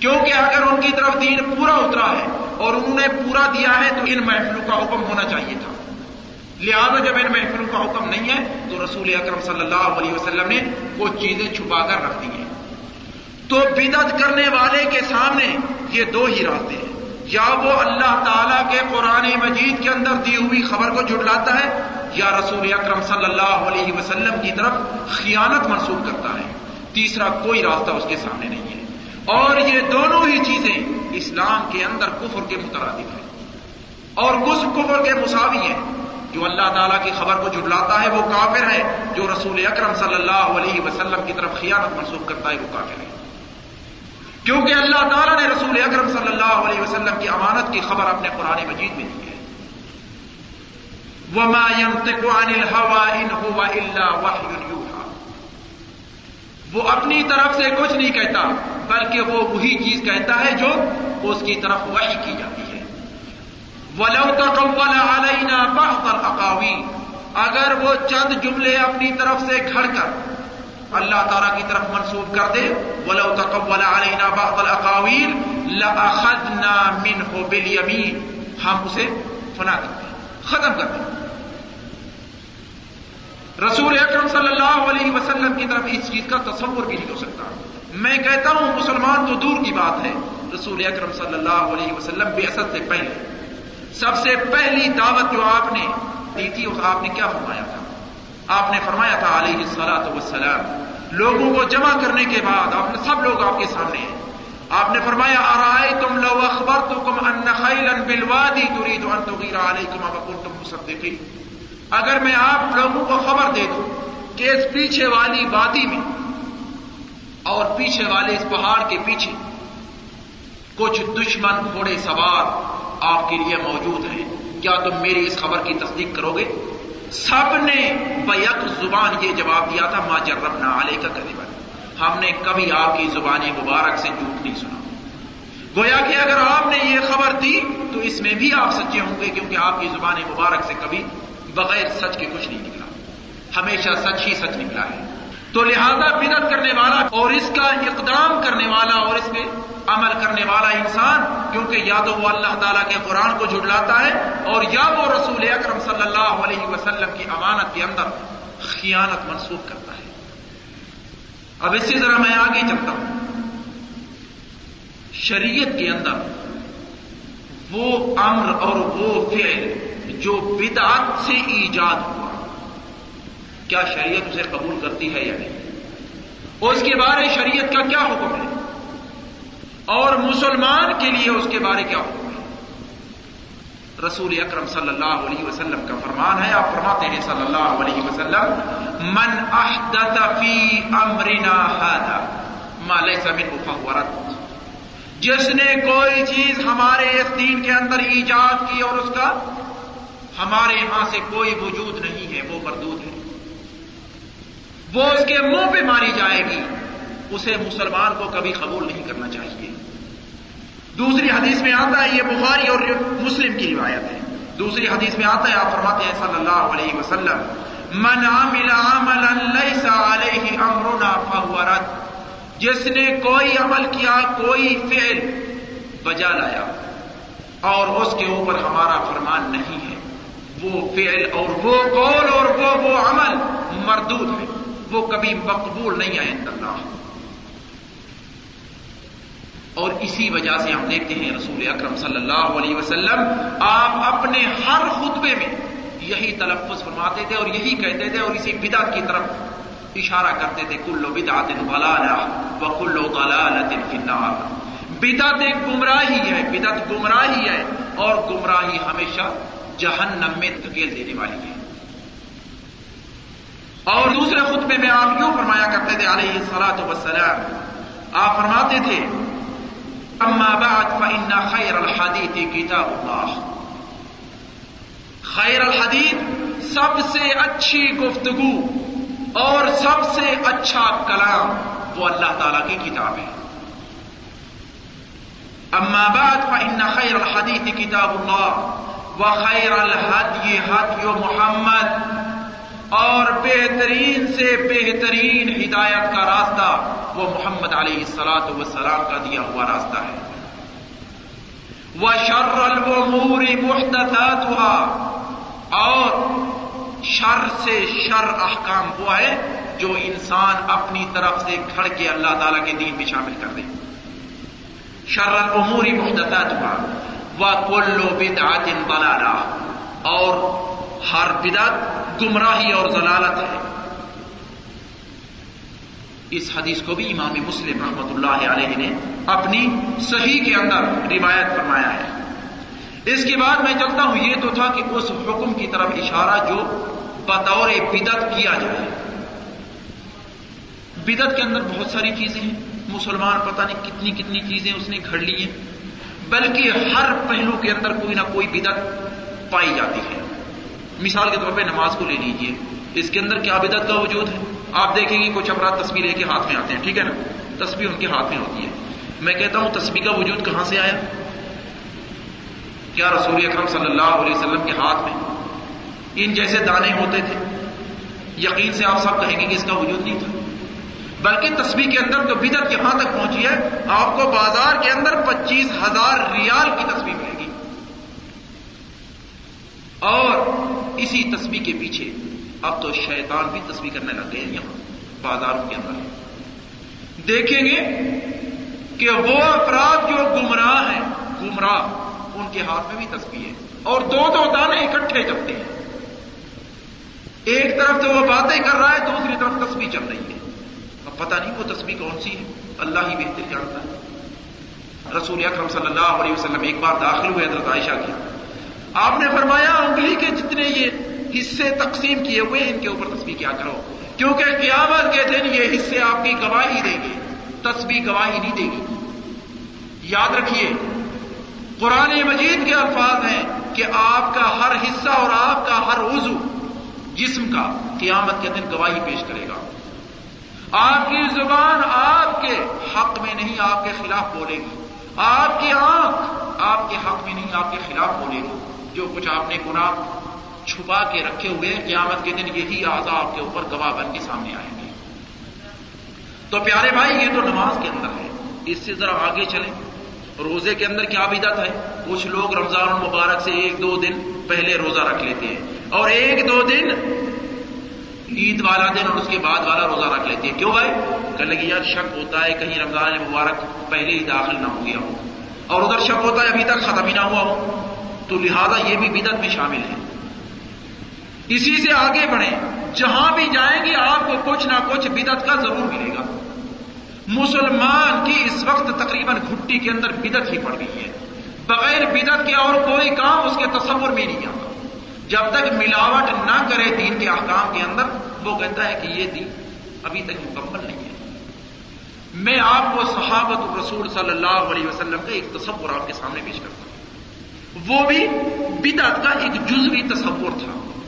کیونکہ اگر ان کی طرف دین پورا اترا ہے اور انہوں نے پورا دیا ہے، تو ان محفلوں کا حکم ہونا چاہیے تھا۔ لہذا جب ان محفلوں کا حکم نہیں ہے، تو رسول اکرم صلی اللہ علیہ وسلم نے وہ چیزیں چھپا کر رکھ دی ہیں۔ تو بدت کرنے والے کے سامنے یہ دو ہی راستے ہیں۔ یا وہ اللہ تعالی کے قرآن مجید کے اندر دی ہوئی خبر کو جھٹلاتا ہے، یا رسول اکرم صلی اللہ علیہ وسلم کی طرف خیانت منسوخ کرتا ہے۔ تیسرا کوئی راستہ اس کے سامنے نہیں ہے۔ اور یہ دونوں ہی چیزیں اسلام کے اندر کفر کے مترادف ہیں۔ اور کچھ کفر کے مساوی ہیں۔ جو اللہ تعالیٰ کی خبر کو جھٹلاتا ہے، وہ کافر ہے۔ جو رسول اکرم صلی اللہ علیہ وسلم کی طرف خیانت منسوخ کرتا ہے، وہ کافر ہے۔ کیونکہ اللہ تعالیٰ نے رسول اکرم صلی اللہ علیہ وسلم کی امانت کی خبر اپنے قرآن مجید میں دی ہے۔ وما ينطق عن الهوى ان هو الا وحي يوحى۔ وہ اپنی طرف سے کچھ نہیں کہتا، بلکہ وہ وہی چیز کہتا ہے جو اس کی طرف وحی کی جاتی ہے۔ ولو تقول علينا بعض الاقاويل اگر وہ چند جملے اپنی طرف سے گھڑ کر اللہ تعالیٰ کی طرف منسوخ کر دے۔ ولو تقول علينا بعض الاقاويل لاخذنا منه باليمين۔ ہم اسے فنا کرتے ختم کر دیں۔ رسول اکرم صلی اللہ علیہ وسلم کی طرف اس چیز کا تصور بھی نہیں ہو سکتا۔ میں کہتا ہوں، مسلمان تو دور کی بات ہے۔ رسول اکرم صلی اللہ علیہ وسلم بے اصل سے پہلے۔ سب سے پہلی دعوت جو آپ نے دی تھی اس آپ نے کیا فرمایا تھا؟ آپ نے فرمایا تھا علیہ السلاۃ وسلام لوگوں کو جمع کرنے کے بعد آپ نے سب لوگ آپ کے سامنے ہیں۔ آپ نے فرمایا آرائے تم لو اخبر تو کم ان خیلن بلوادی تری تو ان تو تم مصدقی اگر میں آپ لوگوں کو خبر دے دوں کہ اس پیچھے والی وادی میں اور پیچھے والے اس پہاڑ کے پیچھے کچھ دشمن گھوڑے سوار آپ کے لیے موجود ہیں، کیا تم میری اس خبر کی تصدیق کرو گے؟ سب نے بیک زبان یہ جواب دیا تھا ماں جربنا علیہ کا کرے ہم نے کبھی آپ کی زبان مبارک سے جھوٹ نہیں سنا۔ گویا کہ اگر آپ نے یہ خبر دی، تو اس میں بھی آپ سچے ہوں گے، کیونکہ آپ کی زبان مبارک سے کبھی بغیر سچ کے کچھ نہیں نکلا۔ ہمیشہ سچ ہی سچ نکلا ہے۔ تو لہذا بدت کرنے والا اور اس کا اقدام کرنے والا اور اس کے عمل کرنے والا انسان، کیونکہ یا تو وہ اللہ تعالیٰ کے قرآن کو جھٹلاتا ہے، اور یا وہ رسول اکرم صلی اللہ علیہ وسلم کی امانت کے اندر خیانت منسوخ کرتا ہے۔ اب اس سے ذرا میں آگے چلتا ہوں۔ شریعت کے اندر وہ امر اور وہ فعل جو بدعت سے ایجاد ہوا، کیا شریعت اسے قبول کرتی ہے یا نہیں؟ اس کے بارے شریعت کا کیا حکم ہے؟ اور مسلمان کے لیے اس کے بارے کیا حکم ہے؟ رسول اکرم صلی اللہ علیہ وسلم کا فرمان ہے، آپ فرماتے ہیں صلی اللہ علیہ وسلم، من احدث فی امرنا هذا ما ليس منه فهو رد. جس نے کوئی چیز ہمارے اس دین کے اندر ایجاد کی اور اس کا ہمارے یہاں سے کوئی وجود نہیں ہے، وہ مردود ہے۔ وہ اس کے منہ پہ ماری جائے گی، اسے مسلمان کو کبھی قبول نہیں کرنا چاہیے۔ دوسری حدیث میں آتا ہے، یہ بخاری اور مسلم کی روایت ہے۔ دوسری حدیث میں آتا ہے، آپ فرماتے ہیں صلی اللہ علیہ وسلم، من عمل عملا ليس عليه امرنا فهو رد۔ جس نے کوئی عمل کیا، کوئی فعل بجا لایا۔ اور اس کے اوپر ہمارا فرمان نہیں ہے۔ وہ فعل اور وہ قول اور وہ وہ عمل مردود ہے۔ وہ کبھی مقبول نہیں آئے اللہ اور اسی وجہ سے ہم دیکھتے ہیں رسول اکرم صلی اللہ علیہ وسلم آپ اپنے ہر خطبے میں یہی تلفظ فرماتے تھے اور یہی کہتے تھے اور اسی بدعت کی طرف اشارہ کرتے تھے کلو بدعت ضلالہ و کلو ضلالت النار۔ بدعت ایک گمراہی ہے، بدعت گمراہی ہے اور گمراہی ہمیشہ جہنم میں دھکیل دینے والی ہے۔ اور دوسرے خطبے میں آپ یوں فرمایا کرتے تھے، علیہ سلاۃ وسلام آپ فرماتے تھے اما بعد، فإن خیر الحدیث کتاب اللہ خیر الحدیث سب سے اچھی گفتگو اور سب سے اچھا کلام وہ اللہ تعالی کی کتاب ہے۔ اما بعد، فإن خیر الحدیث کتاب اللہ وخیر الحدی حدی محمد اور بہترین سے بہترین ہدایت کا راستہ وہ محمد علیہ السلاط وسلام کا دیا ہوا راستہ ہے۔ وہ شر موری محتاط اور شر سے شر احکام وہ ہے جو انسان اپنی طرف سے گھڑ کے اللہ تعالی کے دین میں شامل کر دے۔ شر الامور محدثات ہوا وہ کلو بدعت بلالا اور ہر بدعت گمراہی اور ضلالت ہے۔ اس حدیث کو بھی امام مسلم رحمت اللہ علیہ نے اپنی صحیح کے اندر روایت فرمایا ہے۔ اس کے بعد میں چلتا ہوں، یہ تو تھا کہ اس حکم کی طرف اشارہ جو بطور بدت کیا جائے۔ بدت کے اندر بہت ساری چیزیں ہیں۔ مسلمان پتہ نہیں کتنی کتنی چیزیں اس نے گھڑ لی ہیں، بلکہ ہر پہلو کے اندر کوئی نہ کوئی بدت پائی جاتی ہے۔ مثال کے طور پہ نماز کو لے لیجیے اس کے اندر کیا بدت کا وجود ہے؟ آپ دیکھیں گے کچھ افراد تصویر لے کے ہاتھ میں آتے ہیں، ٹھیک ہے نا؟ تصویر ان کے ہاتھ میں ہوتی ہے۔ میں کہتا ہوں تصویر کا وجود کہاں سے آیا؟ کیا رسول اکرم صلی اللہ علیہ وسلم کے ہاتھ میں؟ ان جیسے دانے ہوتے تھے۔ یقین سے آپ سب کہیں گے کہ اس کا وجود نہیں تھا۔ بلکہ تصویر کے اندر تو بدت یہاں تک پہنچی ہے، آپ کو بازار کے اندر پچیس ہزار ریال کی تصویر اور اسی تصویر کے پیچھے اب تو شیطان بھی تصویر کرنے لگ گئے یہاں، بازاروں کے اندر۔ دیکھیں گے کہ وہ افراد جو گمراہ ہیں، گمراہ، ان کے ہاتھ میں بھی تصویر ہے۔ اور دو دو دانے اکٹھے جبتے ہیں۔ ایک طرف تو وہ باتیں کر رہا ہے، دوسری طرف تصویر چل رہی ہے۔ اب پتہ نہیں وہ تصویر کون سی ہے۔ اللہ ہی بہتر جانتا ہے۔ رسول اکرم صلی اللہ علیہ وسلم ایک بار داخل ہوئے حضرت عائشہ کی آپ نے فرمایا انگلی کے جتنے یہ حصے تقسیم کیے ہوئے ان کے اوپر تصویر کیا کرو۔ کیونکہ قیامت کے دن یہ حصے آپ کی گواہی دیں گے۔ تصویر گواہی نہیں دے گی۔ یاد رکھیے، قرآن مجید کے الفاظ ہیں کہ آپ کا ہر حصہ اور آپ کا ہر عضو جسم کا قیامت کے دن گواہی پیش کرے گا۔ آپ کی زبان آپ کے حق میں نہیں، آپ کے خلاف بولے گی۔ آپ کی آنکھ آپ کے حق میں نہیں، آپ کے خلاف بولے گی۔ جو کچھ آپ نے گناہ چھپا کے رکھے ہوئے ہیں، قیامت کے دن یہی آزا آپ کے اوپر گواہ بن کے سامنے آئیں گے۔ تو پیارے بھائی، یہ تو نماز کے اندر ہے۔ اس سے ذرا آگے چلیں۔ روزے کے اندر کیا بدت ہے؟ کچھ لوگ رمضان المبارک سے ایک دو دن پہلے روزہ رکھ لیتے ہیں اور ایک دو دن عید والا دن اور اس کے بعد والا روزہ رکھ لیتے ہیں۔ کیوں بھائی؟ کہ لگی یار شک ہوتا ہے کہیں رمضان مبارک پہلے ہی داخل نہ ہو گیا ہو۔ اور ادھر شک ہوتا ہے ابھی تک ختم ہی نہ ہوا ہو۔ تو لہذا یہ بھی بدت میں شامل ہے۔ اسی سے آگے بڑھیں۔ جہاں بھی جائیں گے، آپ کو کچھ نہ کچھ بدت کا ضرور ملے گا۔ مسلمان کی اس وقت تقریباً گھٹی کے اندر بدت ہی پڑ گئی ہے۔ بغیر بدت کے اور کوئی کام اس کے تصور میں نہیں آتا۔ جب تک ملاوٹ نہ کرے دین کے احکام کے اندر، وہ کہتا ہے کہ یہ دین ابھی تک مکمل نہیں ہے۔ میں آپ کو صحابت الرسول صلی اللہ علیہ وسلم کا ایک تصور آپ کے سامنے پیش کرتا ہوں۔ وہ بھی بدعت کا ایک جزوی تصور تھا۔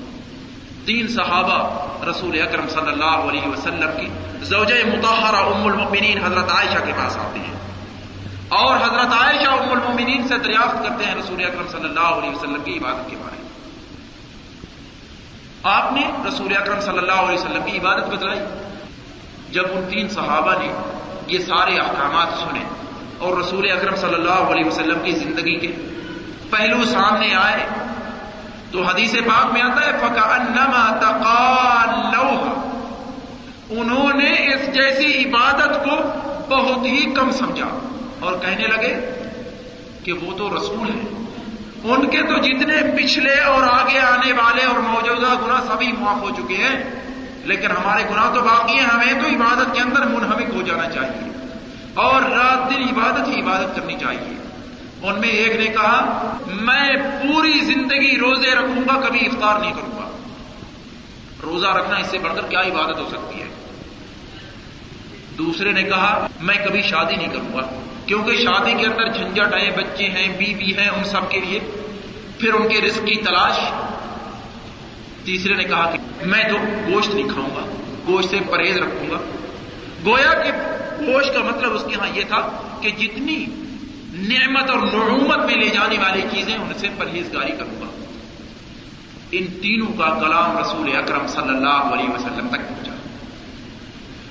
تین صحابہ رسول اکرم صلی اللہ علیہ وسلم کی زوجہ متحرہ ام المؤمنین حضرت عائشہ کے پاس آتے ہیں۔ اور حضرت عائشہ ام المؤمنین سے دریافت کرتے ہیں رسول اکرم صلی اللہ علیہ وسلم کی عبادت کے بارے میں۔ آپ نے رسول اکرم صلی اللہ علیہ وسلم کی عبادت بتلائی۔ جب ان تین صحابہ نے یہ سارے احکامات سنے اور رسول اکرم صلی اللہ علیہ وسلم کی زندگی کے پہلو سامنے آئے تو حدیث پاک میں آتا ہے فکا انہوں نے اس جیسی عبادت کو بہت ہی کم سمجھا اور کہنے لگے کہ وہ تو رسول ہیں۔ ان کے تو جتنے پچھلے اور آگے آنے والے اور موجودہ گنا سبھی معاف ہو چکے ہیں، لیکن ہمارے گناہ تو باقی ہیں، ہمیں تو عبادت کے اندر منہمک ہو جانا چاہیے اور رات دن عبادت ہی عبادت کرنی چاہیے۔ ان میں ایک نے کہا، میں پوری زندگی روزے رکھوں گا، کبھی افطار نہیں کروں گا۔ روزہ رکھنا اس سے بڑھ کر کیا عبادت ہو سکتی ہے؟ دوسرے نے کہا، میں کبھی شادی نہیں کروں گا، کیونکہ شادی کے اندر جھنجٹ ہے، بچے ہیں، بیوی ہیں ان سب کے لیے۔ پھر ان کے رزق کی تلاش۔ تیسرے نے کہا کہ میں تو گوشت نہیں کھاؤں گا، گوشت سے پرہیز رکھوں گا۔ گویا کہ گوشت کا مطلب اس کے ہاں یہ تھا کہ جتنی نعمت اور نعومت میں لے جانے والی چیزیں ان سے پرہیزگاری کروں گا۔ ان تینوں کا کلام رسول اکرم صلی اللہ علیہ وسلم تک پہنچا۔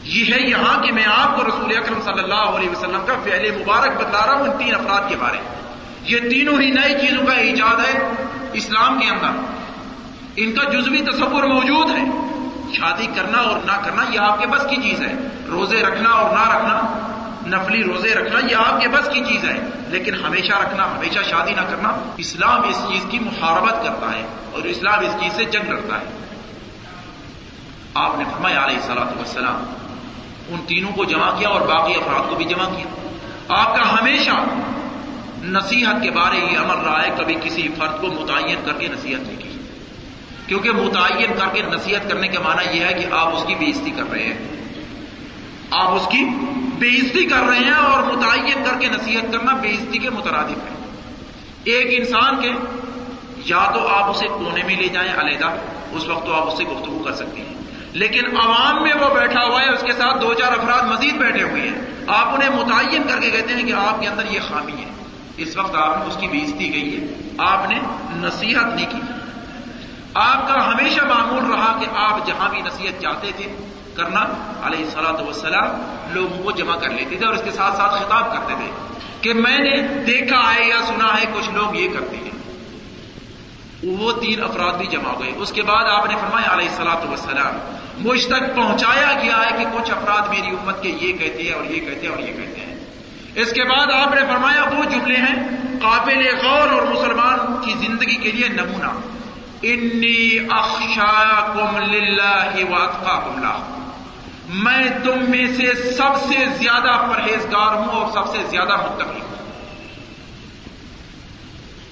یہ ہے یہاں کہ میں آپ کو رسول اکرم صلی اللہ علیہ وسلم کا فعل مبارک بتا رہا ہوں ان تین افراد کے بارے۔ یہ تینوں ہی نئی چیزوں کا ایجاد ہے اسلام کے اندر۔ ان کا جزوی تصور موجود ہے۔ شادی کرنا اور نہ کرنا یہ آپ کے بس کی چیز ہے۔ روزے رکھنا اور نہ رکھنا۔ نفلی روزے رکھنا یہ آپ کے بس کی چیز ہے۔ لیکن ہمیشہ رکھنا، ہمیشہ شادی نہ کرنا اسلام اس چیز کی محاربت کرتا ہے اور اسلام اس چیز سے جنگ لڑتا ہے۔ آپ نے فرمایا علیہ سلاۃ وسلام ان تینوں کو جمع کیا اور باقی افراد کو بھی جمع کیا۔ آپ کا ہمیشہ نصیحت کے بارے یہ عمل رہا ہے، کبھی کسی فرد کو متعین کر کے نصیحت نہیں کی۔ کیونکہ متعین کر کے نصیحت کرنے کا معنی یہ ہے کہ آپ اس کی بےزتی کر رہے ہیں۔ آپ اس کی بےزتی کر رہے ہیں اور متعین کر کے نصیحت کرنا بےزتی کے مترادف ہے ایک انسان کے یا تو آپ اسے کونے میں لے جائیں علیحدہ، اس وقت تو آپ اس سے گفتگو کر سکتے ہیں۔ لیکن عوام میں وہ بیٹھا ہوا ہے، اس کے ساتھ دو چار افراد مزید بیٹھے ہوئے ہیں۔ آپ انہیں متعین کر کے کہتے ہیں کہ آپ کے اندر یہ خامی ہے۔ اس وقت آپ نے اس کی بےزتی گئی ہے۔ آپ نے نصیحت نہیں کی۔ آپ کا ہمیشہ معمول رہا کہ آپ جہاں بھی نصیحت چاہتے تھے کرنا، علیہ سلاۃ وسلام لوگوں کو جمع کر لیتے تھے اور اس کے ساتھ ساتھ خطاب کرتے تھے کہ میں نے دیکھا ہے یا سنا ہے، کچھ لوگ یہ کرتے ہیں۔ وہ تین افراد بھی جمع ہوئے اس کے بعد آپ نے فرمایا، علیہ سلاۃ وسلام مجھ تک پہنچایا گیا ہے کہ کچھ افراد میری امت کے یہ کہتے ہیں اور یہ کہتے ہیں اور یہ کہتے ہیں۔ اس کے بعد آپ نے فرمایا، وہ جملے ہیں، قابل غور اور مسلمان کی زندگی کے لیے نمونہ۔ انی اخشا کم للہ واتقا کم میں تم میں سے سب سے زیادہ پرہیزگار ہوں اور سب سے زیادہ متقی ہوں۔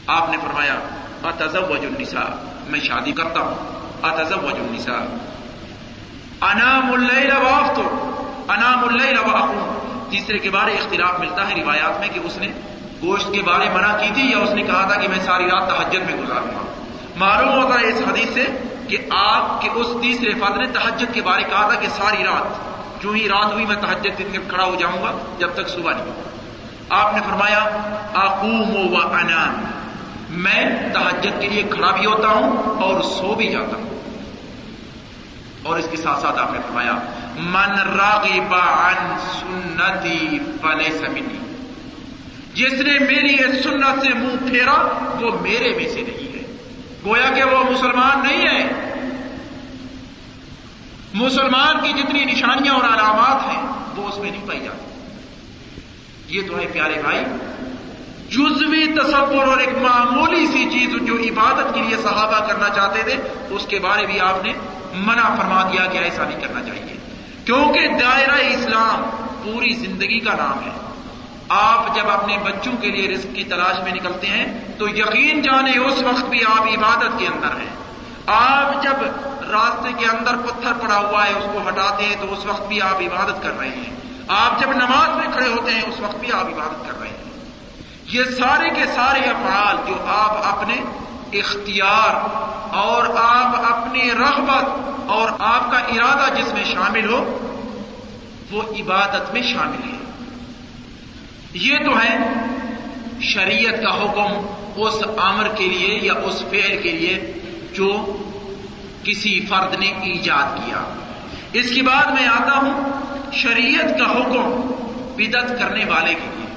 آپ نے فرمایا، اتزوج النساء میں شادی کرتا ہوں۔ اتزوج النساء انام اللیل وافتر انام اللیل واقوم تیسرے کے بارے اختلاف ملتا ہے روایات میں کہ اس نے گوشت کے بارے منع کی تھی یا اس نے کہا تھا کہ میں ساری رات تحجد میں گزاروں گا معلوم ہوتا ہے اس حدیث سے کہ آپ کے اس تیسرے فرد نے تحجد کے بارے کہا تھا کہ ساری رات، جو ہی رات ہوئی میں تحجد دن کر کھڑا ہو جاؤں گا، جب تک صبح نہیں۔ آپ نے فرمایا آقوم و انام میں تحجد کے لیے کھڑا بھی ہوتا ہوں اور سو بھی جاتا ہوں۔ اور اس کے ساتھ ساتھ آپ نے فرمایا، من راغب عن سنتی فلے سمنی جس نے میری اس سنت سے منہ پھیرا، وہ میرے میں سے نہیں ہے۔ گویا کہ وہ مسلمان نہیں ہے۔ مسلمان کی جتنی نشانیاں اور علامات ہیں، وہ اس میں نہیں پائی جاتی۔ یہ تو ہے پیارے بھائی، جزوی تصور اور ایک معمولی سی چیز جو عبادت کے لیے صحابہ کرنا چاہتے تھے، اس کے بارے بھی آپ نے منع فرما دیا کہ ایسا نہیں کرنا چاہیے۔ کیونکہ دائرہ اسلام پوری زندگی کا نام ہے۔ آپ جب اپنے بچوں کے لیے رزق کی تلاش میں نکلتے ہیں، تو یقین جانے اس وقت بھی آپ عبادت کے اندر ہیں۔ آپ جب راستے کے اندر پتھر پڑا ہوا ہے، اس کو ہٹاتے ہیں، تو اس وقت بھی آپ عبادت کر رہے ہیں۔ آپ جب نماز میں کھڑے ہوتے ہیں، اس وقت بھی آپ عبادت کر رہے ہیں۔ یہ سارے کے سارے افعال جو آپ اپنے اختیار اور آپ اپنی رغبت اور آپ کا ارادہ جس میں شامل ہو، وہ عبادت میں شامل ہے یہ تو ہے شریعت کا حکم اس امر کے لیے یا اس فعل کے لیے جو کسی فرد نے ایجاد کیا۔ اس کے بعد میں آتا ہوں شریعت کا حکم بدت کرنے والے کے لیے۔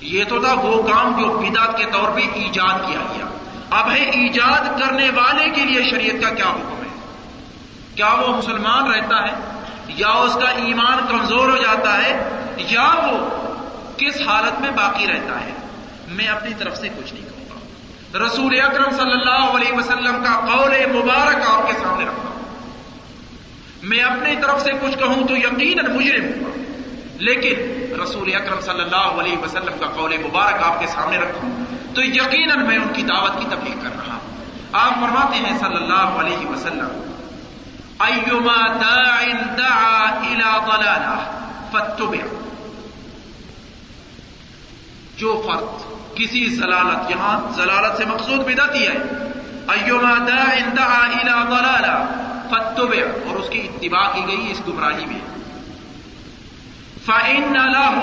یہ تو تھا وہ کام جو بدعت کے طور پہ ایجاد کیا گیا۔ اب ہے ایجاد کرنے والے کے لیے شریعت کا کیا حکم ہے؟ کیا وہ مسلمان رہتا ہے؟ یا اس کا ایمان کمزور ہو جاتا ہے؟ یا وہ کس حالت میں باقی رہتا ہے؟ میں اپنی طرف سے کچھ نہیں کہوں گا۔ رسول اکرم صلی اللہ علیہ وسلم کا قول مبارک آپ کے سامنے رکھتا ہوں۔ میں اپنی طرف سے کچھ کہوں تو یقیناً مجرم ہوں لیکن رسول اکرم صلی اللہ علیہ وسلم کا قول مبارک آپ کے سامنے رکھوں تو یقیناً میں ان کی دعوت کی تبلیغ کر رہا ہوں۔ آپ فرماتے ہیں صلی اللہ علیہ وسلم، ایما داع دعا الى ضلالہ فتبع جو فرد کسی ضلالت یہاں ضلالت سے مقصود بدتی ہے۔ ایما داع دعا الى ضلالہ فتبع اور اس کی اتباع کی گئی اس گمراہی میں۔ فَإِنَّ لَهُ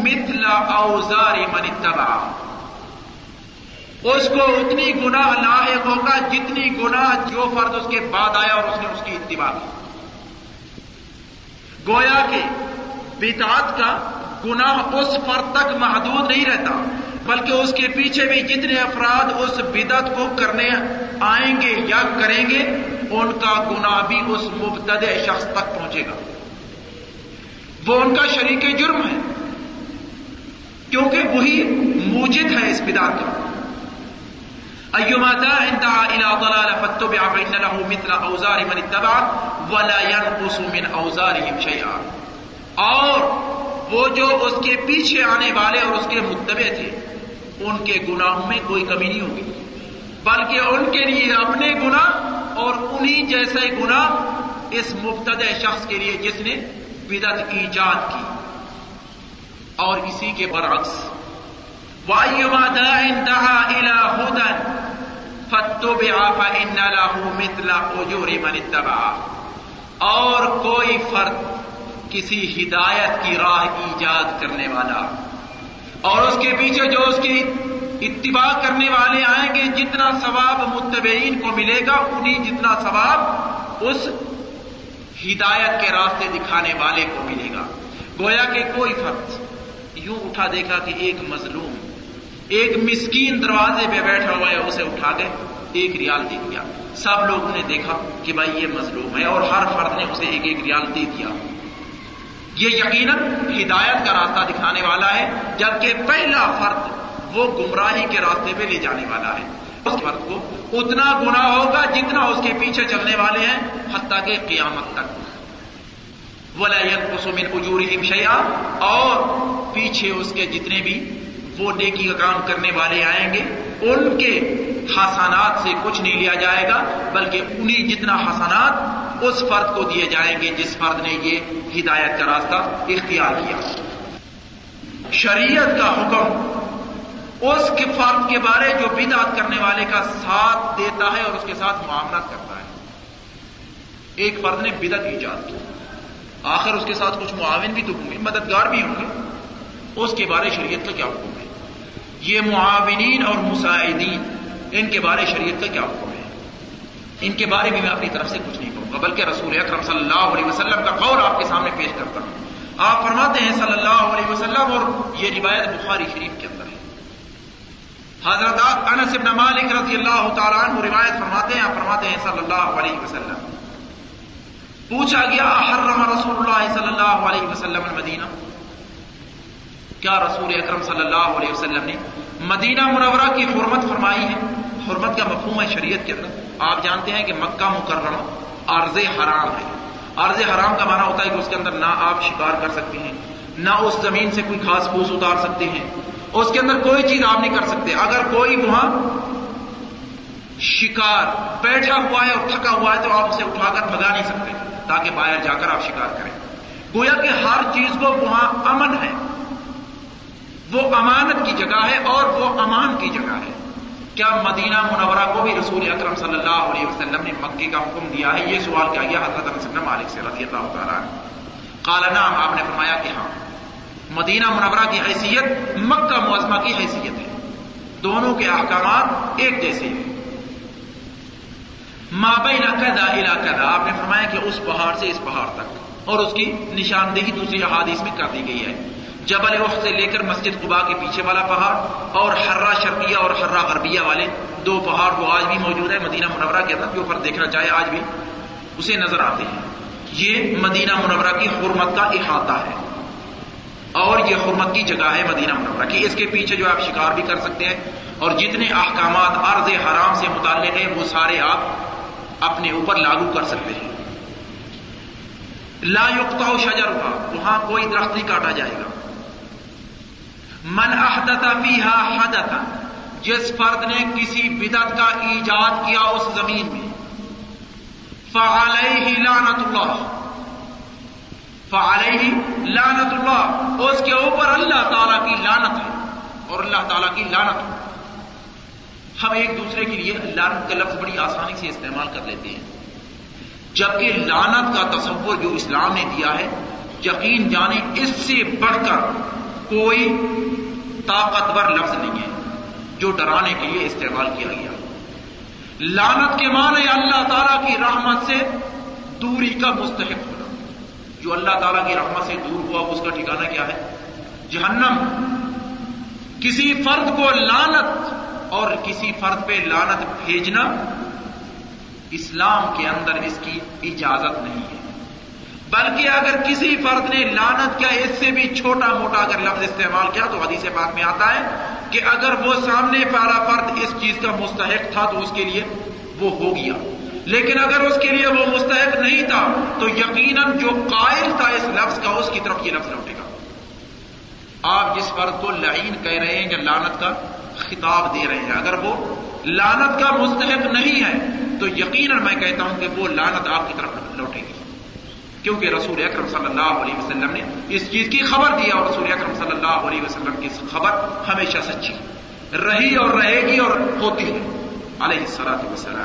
مِثْلَ أَوْزَارِ مَنِ اتَّبَعَ۔ اس کو اتنی گناہ لاحق ہوگا جتنی گناہ جو فرد اس کے بعد آیا اور اس نے اس کی اتباع کی۔ گویا کہ بدعت کا گناہ اس فرد تک محدود نہیں رہتا، بلکہ اس کے پیچھے بھی جتنے افراد اس بدعت کو کرنے آئیں گے یا کریں گے، ان کا گناہ بھی اس مبتد شخص تک پہنچے گا۔ وہ ان کا شریک جرم ہے، کیونکہ وہی موجد ہے اس بدار کا۔ ایما دا انتہا الى ضلال فتبع فإن له مثل اوزار من اتبع ولا ينقص من اوزارهم شيئا اور وہ جو اس کے پیچھے آنے والے اور اس کے متبع تھے، ان کے گناہوں میں کوئی کمی نہیں ہوگی۔ بلکہ ان کے لیے اپنے گناہ اور انہی جیسے گناہ اس مبتدع شخص کے لیے جس نے بدت ایجاد کی۔ اور اسی کے برعکس وایما دا انتہا الى من اور کوئی فرد کسی ہدایت کی راہ ایجاد کرنے والا۔ اور اس کے پیچھے جو اس کی اتباع کرنے والے آئیں گے، جتنا ثواب متبعین کو ملے گا انہیں جتنا ثواب اس ہدایت کے راستے دکھانے والے کو ملے گا۔ گویا کہ کوئی فرد یوں اٹھا دیکھا کہ ایک مظلوم، ایک مسکین دروازے پہ بیٹھا ہوا ہے، اسے اٹھا کے ایک ریال دے دیا۔ سب لوگوں نے دیکھا کہ بھائی یہ مظلوم ہے اور ہر فرد نے اسے ایک ایک ریال دے دیا۔ یہ یقیناً ہدایت کا راستہ دکھانے والا ہے، جبکہ پہلا فرد وہ گمراہی کے راستے پہ لے جانے والا ہے۔ اس فرد کو اتنا گنا ہوگا جتنا اس کے پیچھے چلنے والے ہیں، حتیٰ کہ قیامت تک۔ ولا من اجورہم شیئا اور پیچھے اس کے جتنے بھی وہ نیکی کا کام کرنے والے آئیں گے، ان کے حسانات سے کچھ نہیں لیا جائے گا، بلکہ انہیں جتنا حسانات اس فرد کو دیے جائیں گے، جس فرد نے یہ ہدایت کا راستہ اختیار کیا۔ شریعت کا حکم اس کے فرد کے بارے جو بدعت کرنے والے کا ساتھ دیتا ہے اور اس کے ساتھ معاملات کرتا ہے۔ ایک فرد نے بدعت ایجاد کی، آخر اس کے ساتھ کچھ معاون بھی تو ہوں گے، مددگار بھی ہوں گے۔ اس کے بارے شریعت کا کیا حکم؟ یہ معاونین اور مساعدین، ان کے بارے شریعت کا کیا حکم ہے؟ ان کے بارے میں میں اپنی طرف سے کچھ نہیں کہوں گا، بلکہ رسول اکرم صلی اللہ علیہ وسلم کا قول آپ کے سامنے پیش کرتا ہوں۔ آپ فرما ہیں صلی اللہ علیہ وسلم اور یہ روایت بخاری شریف کے اندر ہے۔ حضرت انس ابن مالک رضی اللہ تعالیٰ عنہ روایت فرماتے ہیں، آپ فرماتے ہیں صلی اللہ علیہ وسلم۔ پوچھا گیا حرم رسول اللہ صلی اللہ علیہ وسلم المدینہ؟ کیا رسول اکرم صلی اللہ علیہ وسلم نے مدینہ منورہ کی حرمت فرمائی ہے؟ حرمت کا مفہوم ہے شریعت کے اندر۔ آپ جانتے ہیں کہ مکہ مکرمہ عرض حرام ہے۔ عرض حرام کا معنی ہوتا ہے کہ اس کے اندر نہ آپ شکار کر سکتے ہیں، نہ اس زمین سے کوئی خاص پھوس اتار سکتے ہیں۔ اس کے اندر کوئی چیز آپ نہیں کر سکتے۔ اگر کوئی وہاں شکار بیٹھا ہوا ہے اور تھکا ہوا ہے تو آپ اسے اٹھا کر بھگا نہیں سکتے، تاکہ باہر جا کر آپ شکار کریں۔ گویا کہ ہر چیز کو وہاں امن ہے۔ وہ امانت کی جگہ ہے اور وہ امان کی جگہ ہے۔ کیا مدینہ منورہ کو بھی رسول اکرم صلی اللہ علیہ وسلم نے مکے کا حکم دیا ہے؟ یہ سوال کیا گیا حضرت مالک سے رضی اللہ تعالیٰ کالا نام آپ نے فرمایا کہ ہاں۔ مدینہ منورہ کی حیثیت، مکہ معظمہ کی حیثیت ہے۔ دونوں کے احکامات ایک جیسے ہیں۔ مابین قدا علاقہ آپ نے فرمایا کہ اس پہاڑ سے اس پہاڑ تک۔ اور اس کی نشاندہی دوسری احادیث میں کر دی گئی ہے۔ جبل وقت سے لے کر مسجد قبا کے پیچھے والا پہاڑ اور ہررا شرقیہ اور ہررا غربیہ والے دو پہاڑ وہ آج بھی موجود ہے مدینہ منورہ کے اندر کے اوپر دیکھنا چاہے آج بھی، اسے نظر آتے ہیں۔ یہ مدینہ منورہ کی حرمت کا احاطہ ہے۔ اور یہ حرمت کی جگہ ہے مدینہ منورہ کی۔ اس کے پیچھے جو آپ شکار بھی کر سکتے ہیں، اور جتنے احکامات عرض حرام سے متعلق ہیں، وہ سارے آپ اپنے اوپر لاگو کر سکتے ہیں۔ لا یقتا شجر ہوا وہاں کوئی درخت نہیں کاٹا جائے گا۔ من احدث فیہا حدثا، جس فرد نے کسی بدت کا ایجاد کیا اس زمین میں۔ فعلیہ لعنت اللہ۔ فعلیہ لعنت اللہ، اس کے اوپر اللہ تعالی کی لعنت ہے اور اللہ تعالی کی لعنت۔ ہے ہم ایک دوسرے کے لیے لعنت کا لفظ بڑی آسانی سے استعمال کر لیتے ہیں۔ جبکہ لعنت کا تصور جو اسلام نے دیا ہے، یقین جانے اس سے بڑھ کر کوئی طاقتور لفظ نہیں ہے جو ڈرانے کے لیے استعمال کیا گیا۔ لانت کے معنی اللہ تعالی کی رحمت سے دوری کا مستحق ہونا۔ جو اللہ تعالیٰ کی رحمت سے دور ہوا، اس کا ٹھکانا کیا ہے؟ جہنم۔ کسی فرد کو لانت اور کسی فرد پہ لانت بھیجنا اسلام کے اندر اس کی اجازت نہیں ہے۔ بلکہ اگر کسی فرد نے لانت کیا، اس سے بھی چھوٹا موٹا اگر لفظ استعمال کیا تو حدیث پاک میں آتا ہے کہ اگر وہ سامنے والا فرد اس چیز کا مستحق تھا تو اس کے لیے وہ ہو گیا۔ لیکن اگر اس کے لیے وہ مستحق نہیں تھا تو یقیناً جو قائل تھا اس لفظ کا، اس کی طرف یہ لفظ لوٹے گا۔ آپ جس فرد کو لعین کہہ رہے ہیں یا لانت کا خطاب دے رہے ہیں، اگر وہ لانت کا مستحق نہیں ہے تو یقیناً میں کہتا ہوں کہ وہ لانت آپ کی طرف لوٹے گی۔ کیونکہ رسول اکرم صلی اللہ علیہ وسلم نے اس چیز کی خبر دیا اور رسول اکرم صلی اللہ علیہ وسلم کی خبر ہمیشہ سچی رہی اور رہے گی اور ہوتی ہے۔ علیہ السلام وسلم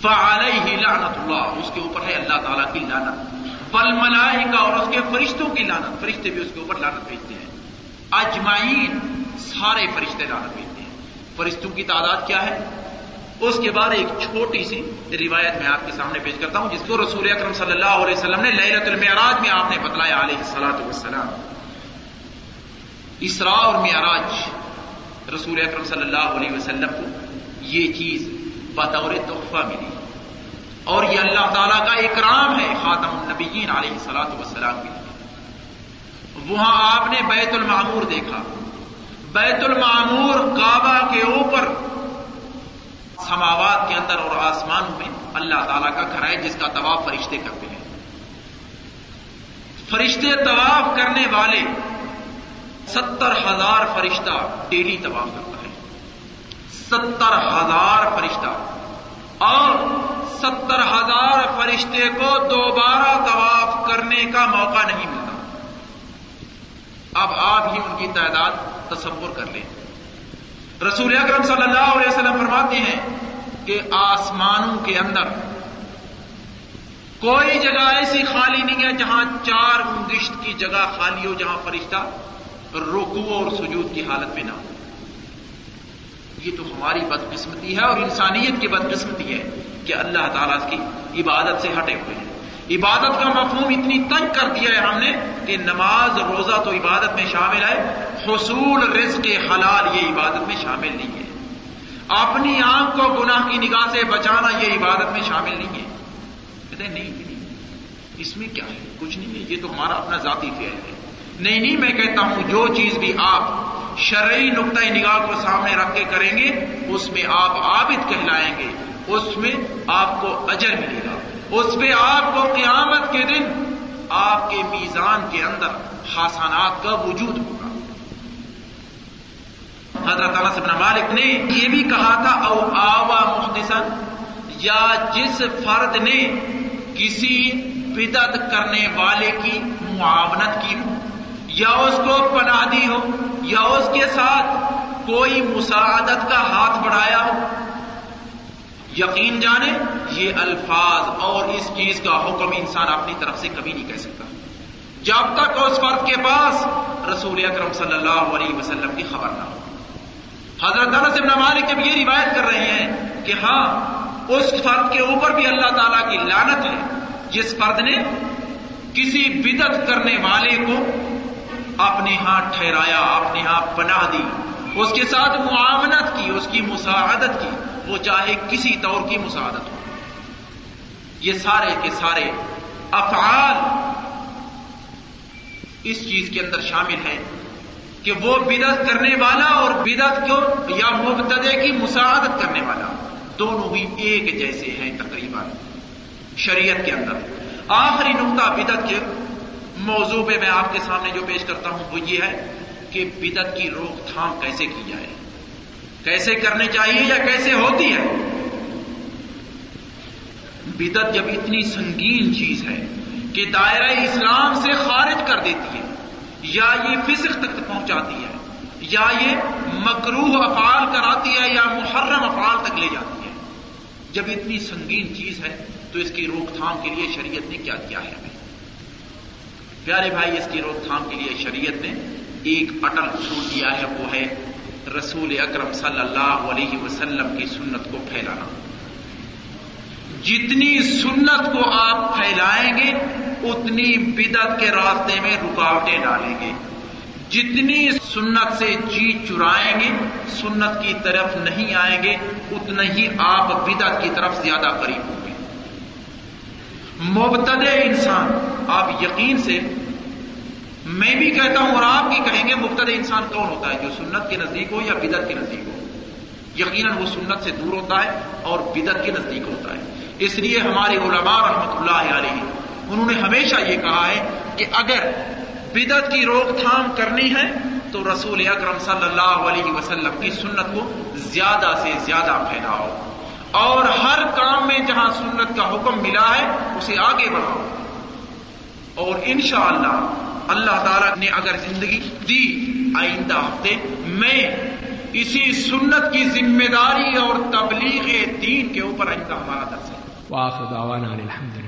فعلیہ لعنت اللہ۔ اس کے اوپر ہے اللہ تعالیٰ کی لعنت۔ بل ملائکہ اور اس کے فرشتوں کی لعنت۔ فرشتے بھی اس کے اوپر لعنت بھیجتے ہیں۔ اجمعین سارے فرشتے لعنت بھیجتے ہیں۔ فرشتوں کی تعداد کیا ہے؟ اس کے بعد ایک چھوٹی سی روایت میں آپ کے سامنے پیش کرتا ہوں، جس کو رسول اکرم صلی اللہ علیہ وسلم نے لہرت المعراج میں آپ نے بتلایا علیہ السلاۃ والسلام۔ اسرا اور معراج، رسول اکرم صلی اللہ علیہ وسلم کو یہ چیز بطور تحفہ ملی۔ اور یہ اللہ تعالیٰ کا اکرام ہے، خاتم النبیین علیہ السلاۃ والسلام کے لیے۔ وہاں آپ نے بیت المعمور دیکھا۔ بیت المعمور کعبہ کے اوپر سماوات کے اندر اور آسمان میں اللہ تعالیٰ کا گھر ہے جس کا طواف فرشتے کرتے ہیں۔ فرشتے طواف کرنے والے ستر ہزار فرشتہ ڈیلی طواف کرتا ہے۔ ستر ہزار فرشتہ۔ اور ستر ہزار فرشتے کو دوبارہ طواف کرنے کا موقع نہیں ملتا۔ اب آپ ہی ان کی تعداد تصور کر لیں۔ رسول اکرم صلی اللہ علیہ وسلم فرماتے ہیں کہ آسمانوں کے اندر کوئی جگہ ایسی خالی نہیں ہے جہاں چار انگشت کی جگہ خالی ہو، جہاں فرشتہ رکو اور سجود کی حالت میں نہ ہو۔ یہ تو ہماری بدقسمتی ہے اور انسانیت کی بدقسمتی ہے کہ اللہ تعالیٰ کی عبادت سے ہٹے ہوئے ہیں۔ عبادت کا مفہوم اتنی تنگ کر دیا ہے ہم نے کہ نماز، روزہ تو عبادت میں شامل ہے حصول رزق حلال یہ عبادت میں شامل نہیں ہے۔ اپنی آنکھ کو گناہ کی نگاہ سے بچانا یہ عبادت میں شامل نہیں ہے۔ کہتے ہیں نہیں نہیں۔ اس میں کیا ہے؟ کچھ نہیں ہے۔ یہ تو ہمارا اپنا ذاتی فعل ہے۔ نہیں نہیں، میں کہتا ہوں جو چیز بھی آپ شرعی نقطۂ نگاہ کو سامنے رکھ کے کریں گے، اس میں آپ عابد کہلائیں گے۔ اس میں آپ کو اجر ملے گا۔ اس پہ آپ کو قیامت کے دن آپ کے میزان کے اندر حسانات کا وجود ہوگا۔ حضرت انس بن مالک نے یہ بھی کہا تھا، او آوا محدثن یا جس فرد نے کسی بدت کرنے والے کی معاونت کی ہو، یا اس کو پناہ دی ہو، یا اس کے ساتھ کوئی مساعدت کا ہاتھ بڑھایا ہو۔ یقین جانے، یہ الفاظ اور اس چیز کا حکم انسان اپنی طرف سے کبھی نہیں کہہ سکتا۔ جب تک اس فرد کے پاس رسول اکرم صلی اللہ علیہ وسلم کی خبر نہ ہو۔ حضرت انس ابن مالک جب یہ روایت کر رہے ہیں کہ ہاں اس فرد کے اوپر بھی اللہ تعالی کی لانت ہے، جس فرد نے کسی بدت کرنے والے کو اپنے ہاں ٹھہرایا، اپنے ہاں پناہ دی۔ اس کے ساتھ معاونت کی، اس کی مساعدت کی۔ وہ چاہے کسی طور کی مساعدت ہو۔ یہ سارے کے سارے افعال اس چیز کے اندر شامل ہیں۔ کہ وہ بدت کرنے والا اور بدت کو یا مبتدے کی مساعدت کرنے والا، دونوں ہی ایک جیسے ہیں تقریباً شریعت کے اندر۔ آخری نقطہ بدت کے موضوع پہ میں آپ کے سامنے جو پیش کرتا ہوں وہ یہ ہے کہ بدت کی روک تھام کیسے کی جائے۔ کیسے کرنے چاہیے یا کیسے ہوتی ہے؟ بدت جب اتنی سنگین چیز ہے کہ دائرہ اسلام سے خارج کر دیتی ہے۔ یا یہ فسق تک پہنچاتی ہے، یا یہ مکروح افعال کراتی ہے یا محرم افعال تک لے جاتی ہے۔ جب اتنی سنگین چیز ہے تو اس کی روک تھام کے لیے شریعت نے کیا کیا ہے؟ ہمیں پیارے بھائی، اس کی روک تھام کے لیے شریعت نے ایک اٹل اصول دیا ہے، وہ ہے رسول اکرم صلی اللہ علیہ وسلم کی سنت کو پھیلانا۔ جتنی سنت کو آپ پھیلائیں گے، اتنی بدت کے راستے میں رکاوٹیں ڈالیں گے۔ جتنی سنت سے جی چرائیں گے، سنت کی طرف نہیں آئیں گے، اتنا ہی آپ بدت کی طرف زیادہ قریب ہوں گے۔ مبتد انسان، آپ یقین سے میں بھی کہتا ہوں اور آپ بھی کہیں گے مبتد انسان کون ہوتا ہے؟ جو سنت کے نزدیک ہو یا بدت کے نزدیک ہو؟ یقیناً وہ سنت سے دور ہوتا ہے اور بدت کے نزدیک ہوتا ہے۔ اس لیے ہمارے علماء رحمت اللہ علیہ، انہوں نے ہمیشہ یہ کہا ہے کہ اگر بدت کی روک تھام کرنی ہے، تو رسول اکرم صلی اللہ علیہ وسلم کی سنت کو زیادہ سے زیادہ پھیلاؤ۔ اور ہر کام میں جہاں سنت کا حکم ملا ہے، اسے آگے بڑھاؤ۔ اور انشاءاللہ، اللہ اللہ تعالی نے اگر زندگی دی آئندہ ہفتے، میں اسی سنت کی ذمہ داری اور تبلیغ دین کے اوپر آئندہ ہمارا درس ہے واخر دعوانا الحمد لله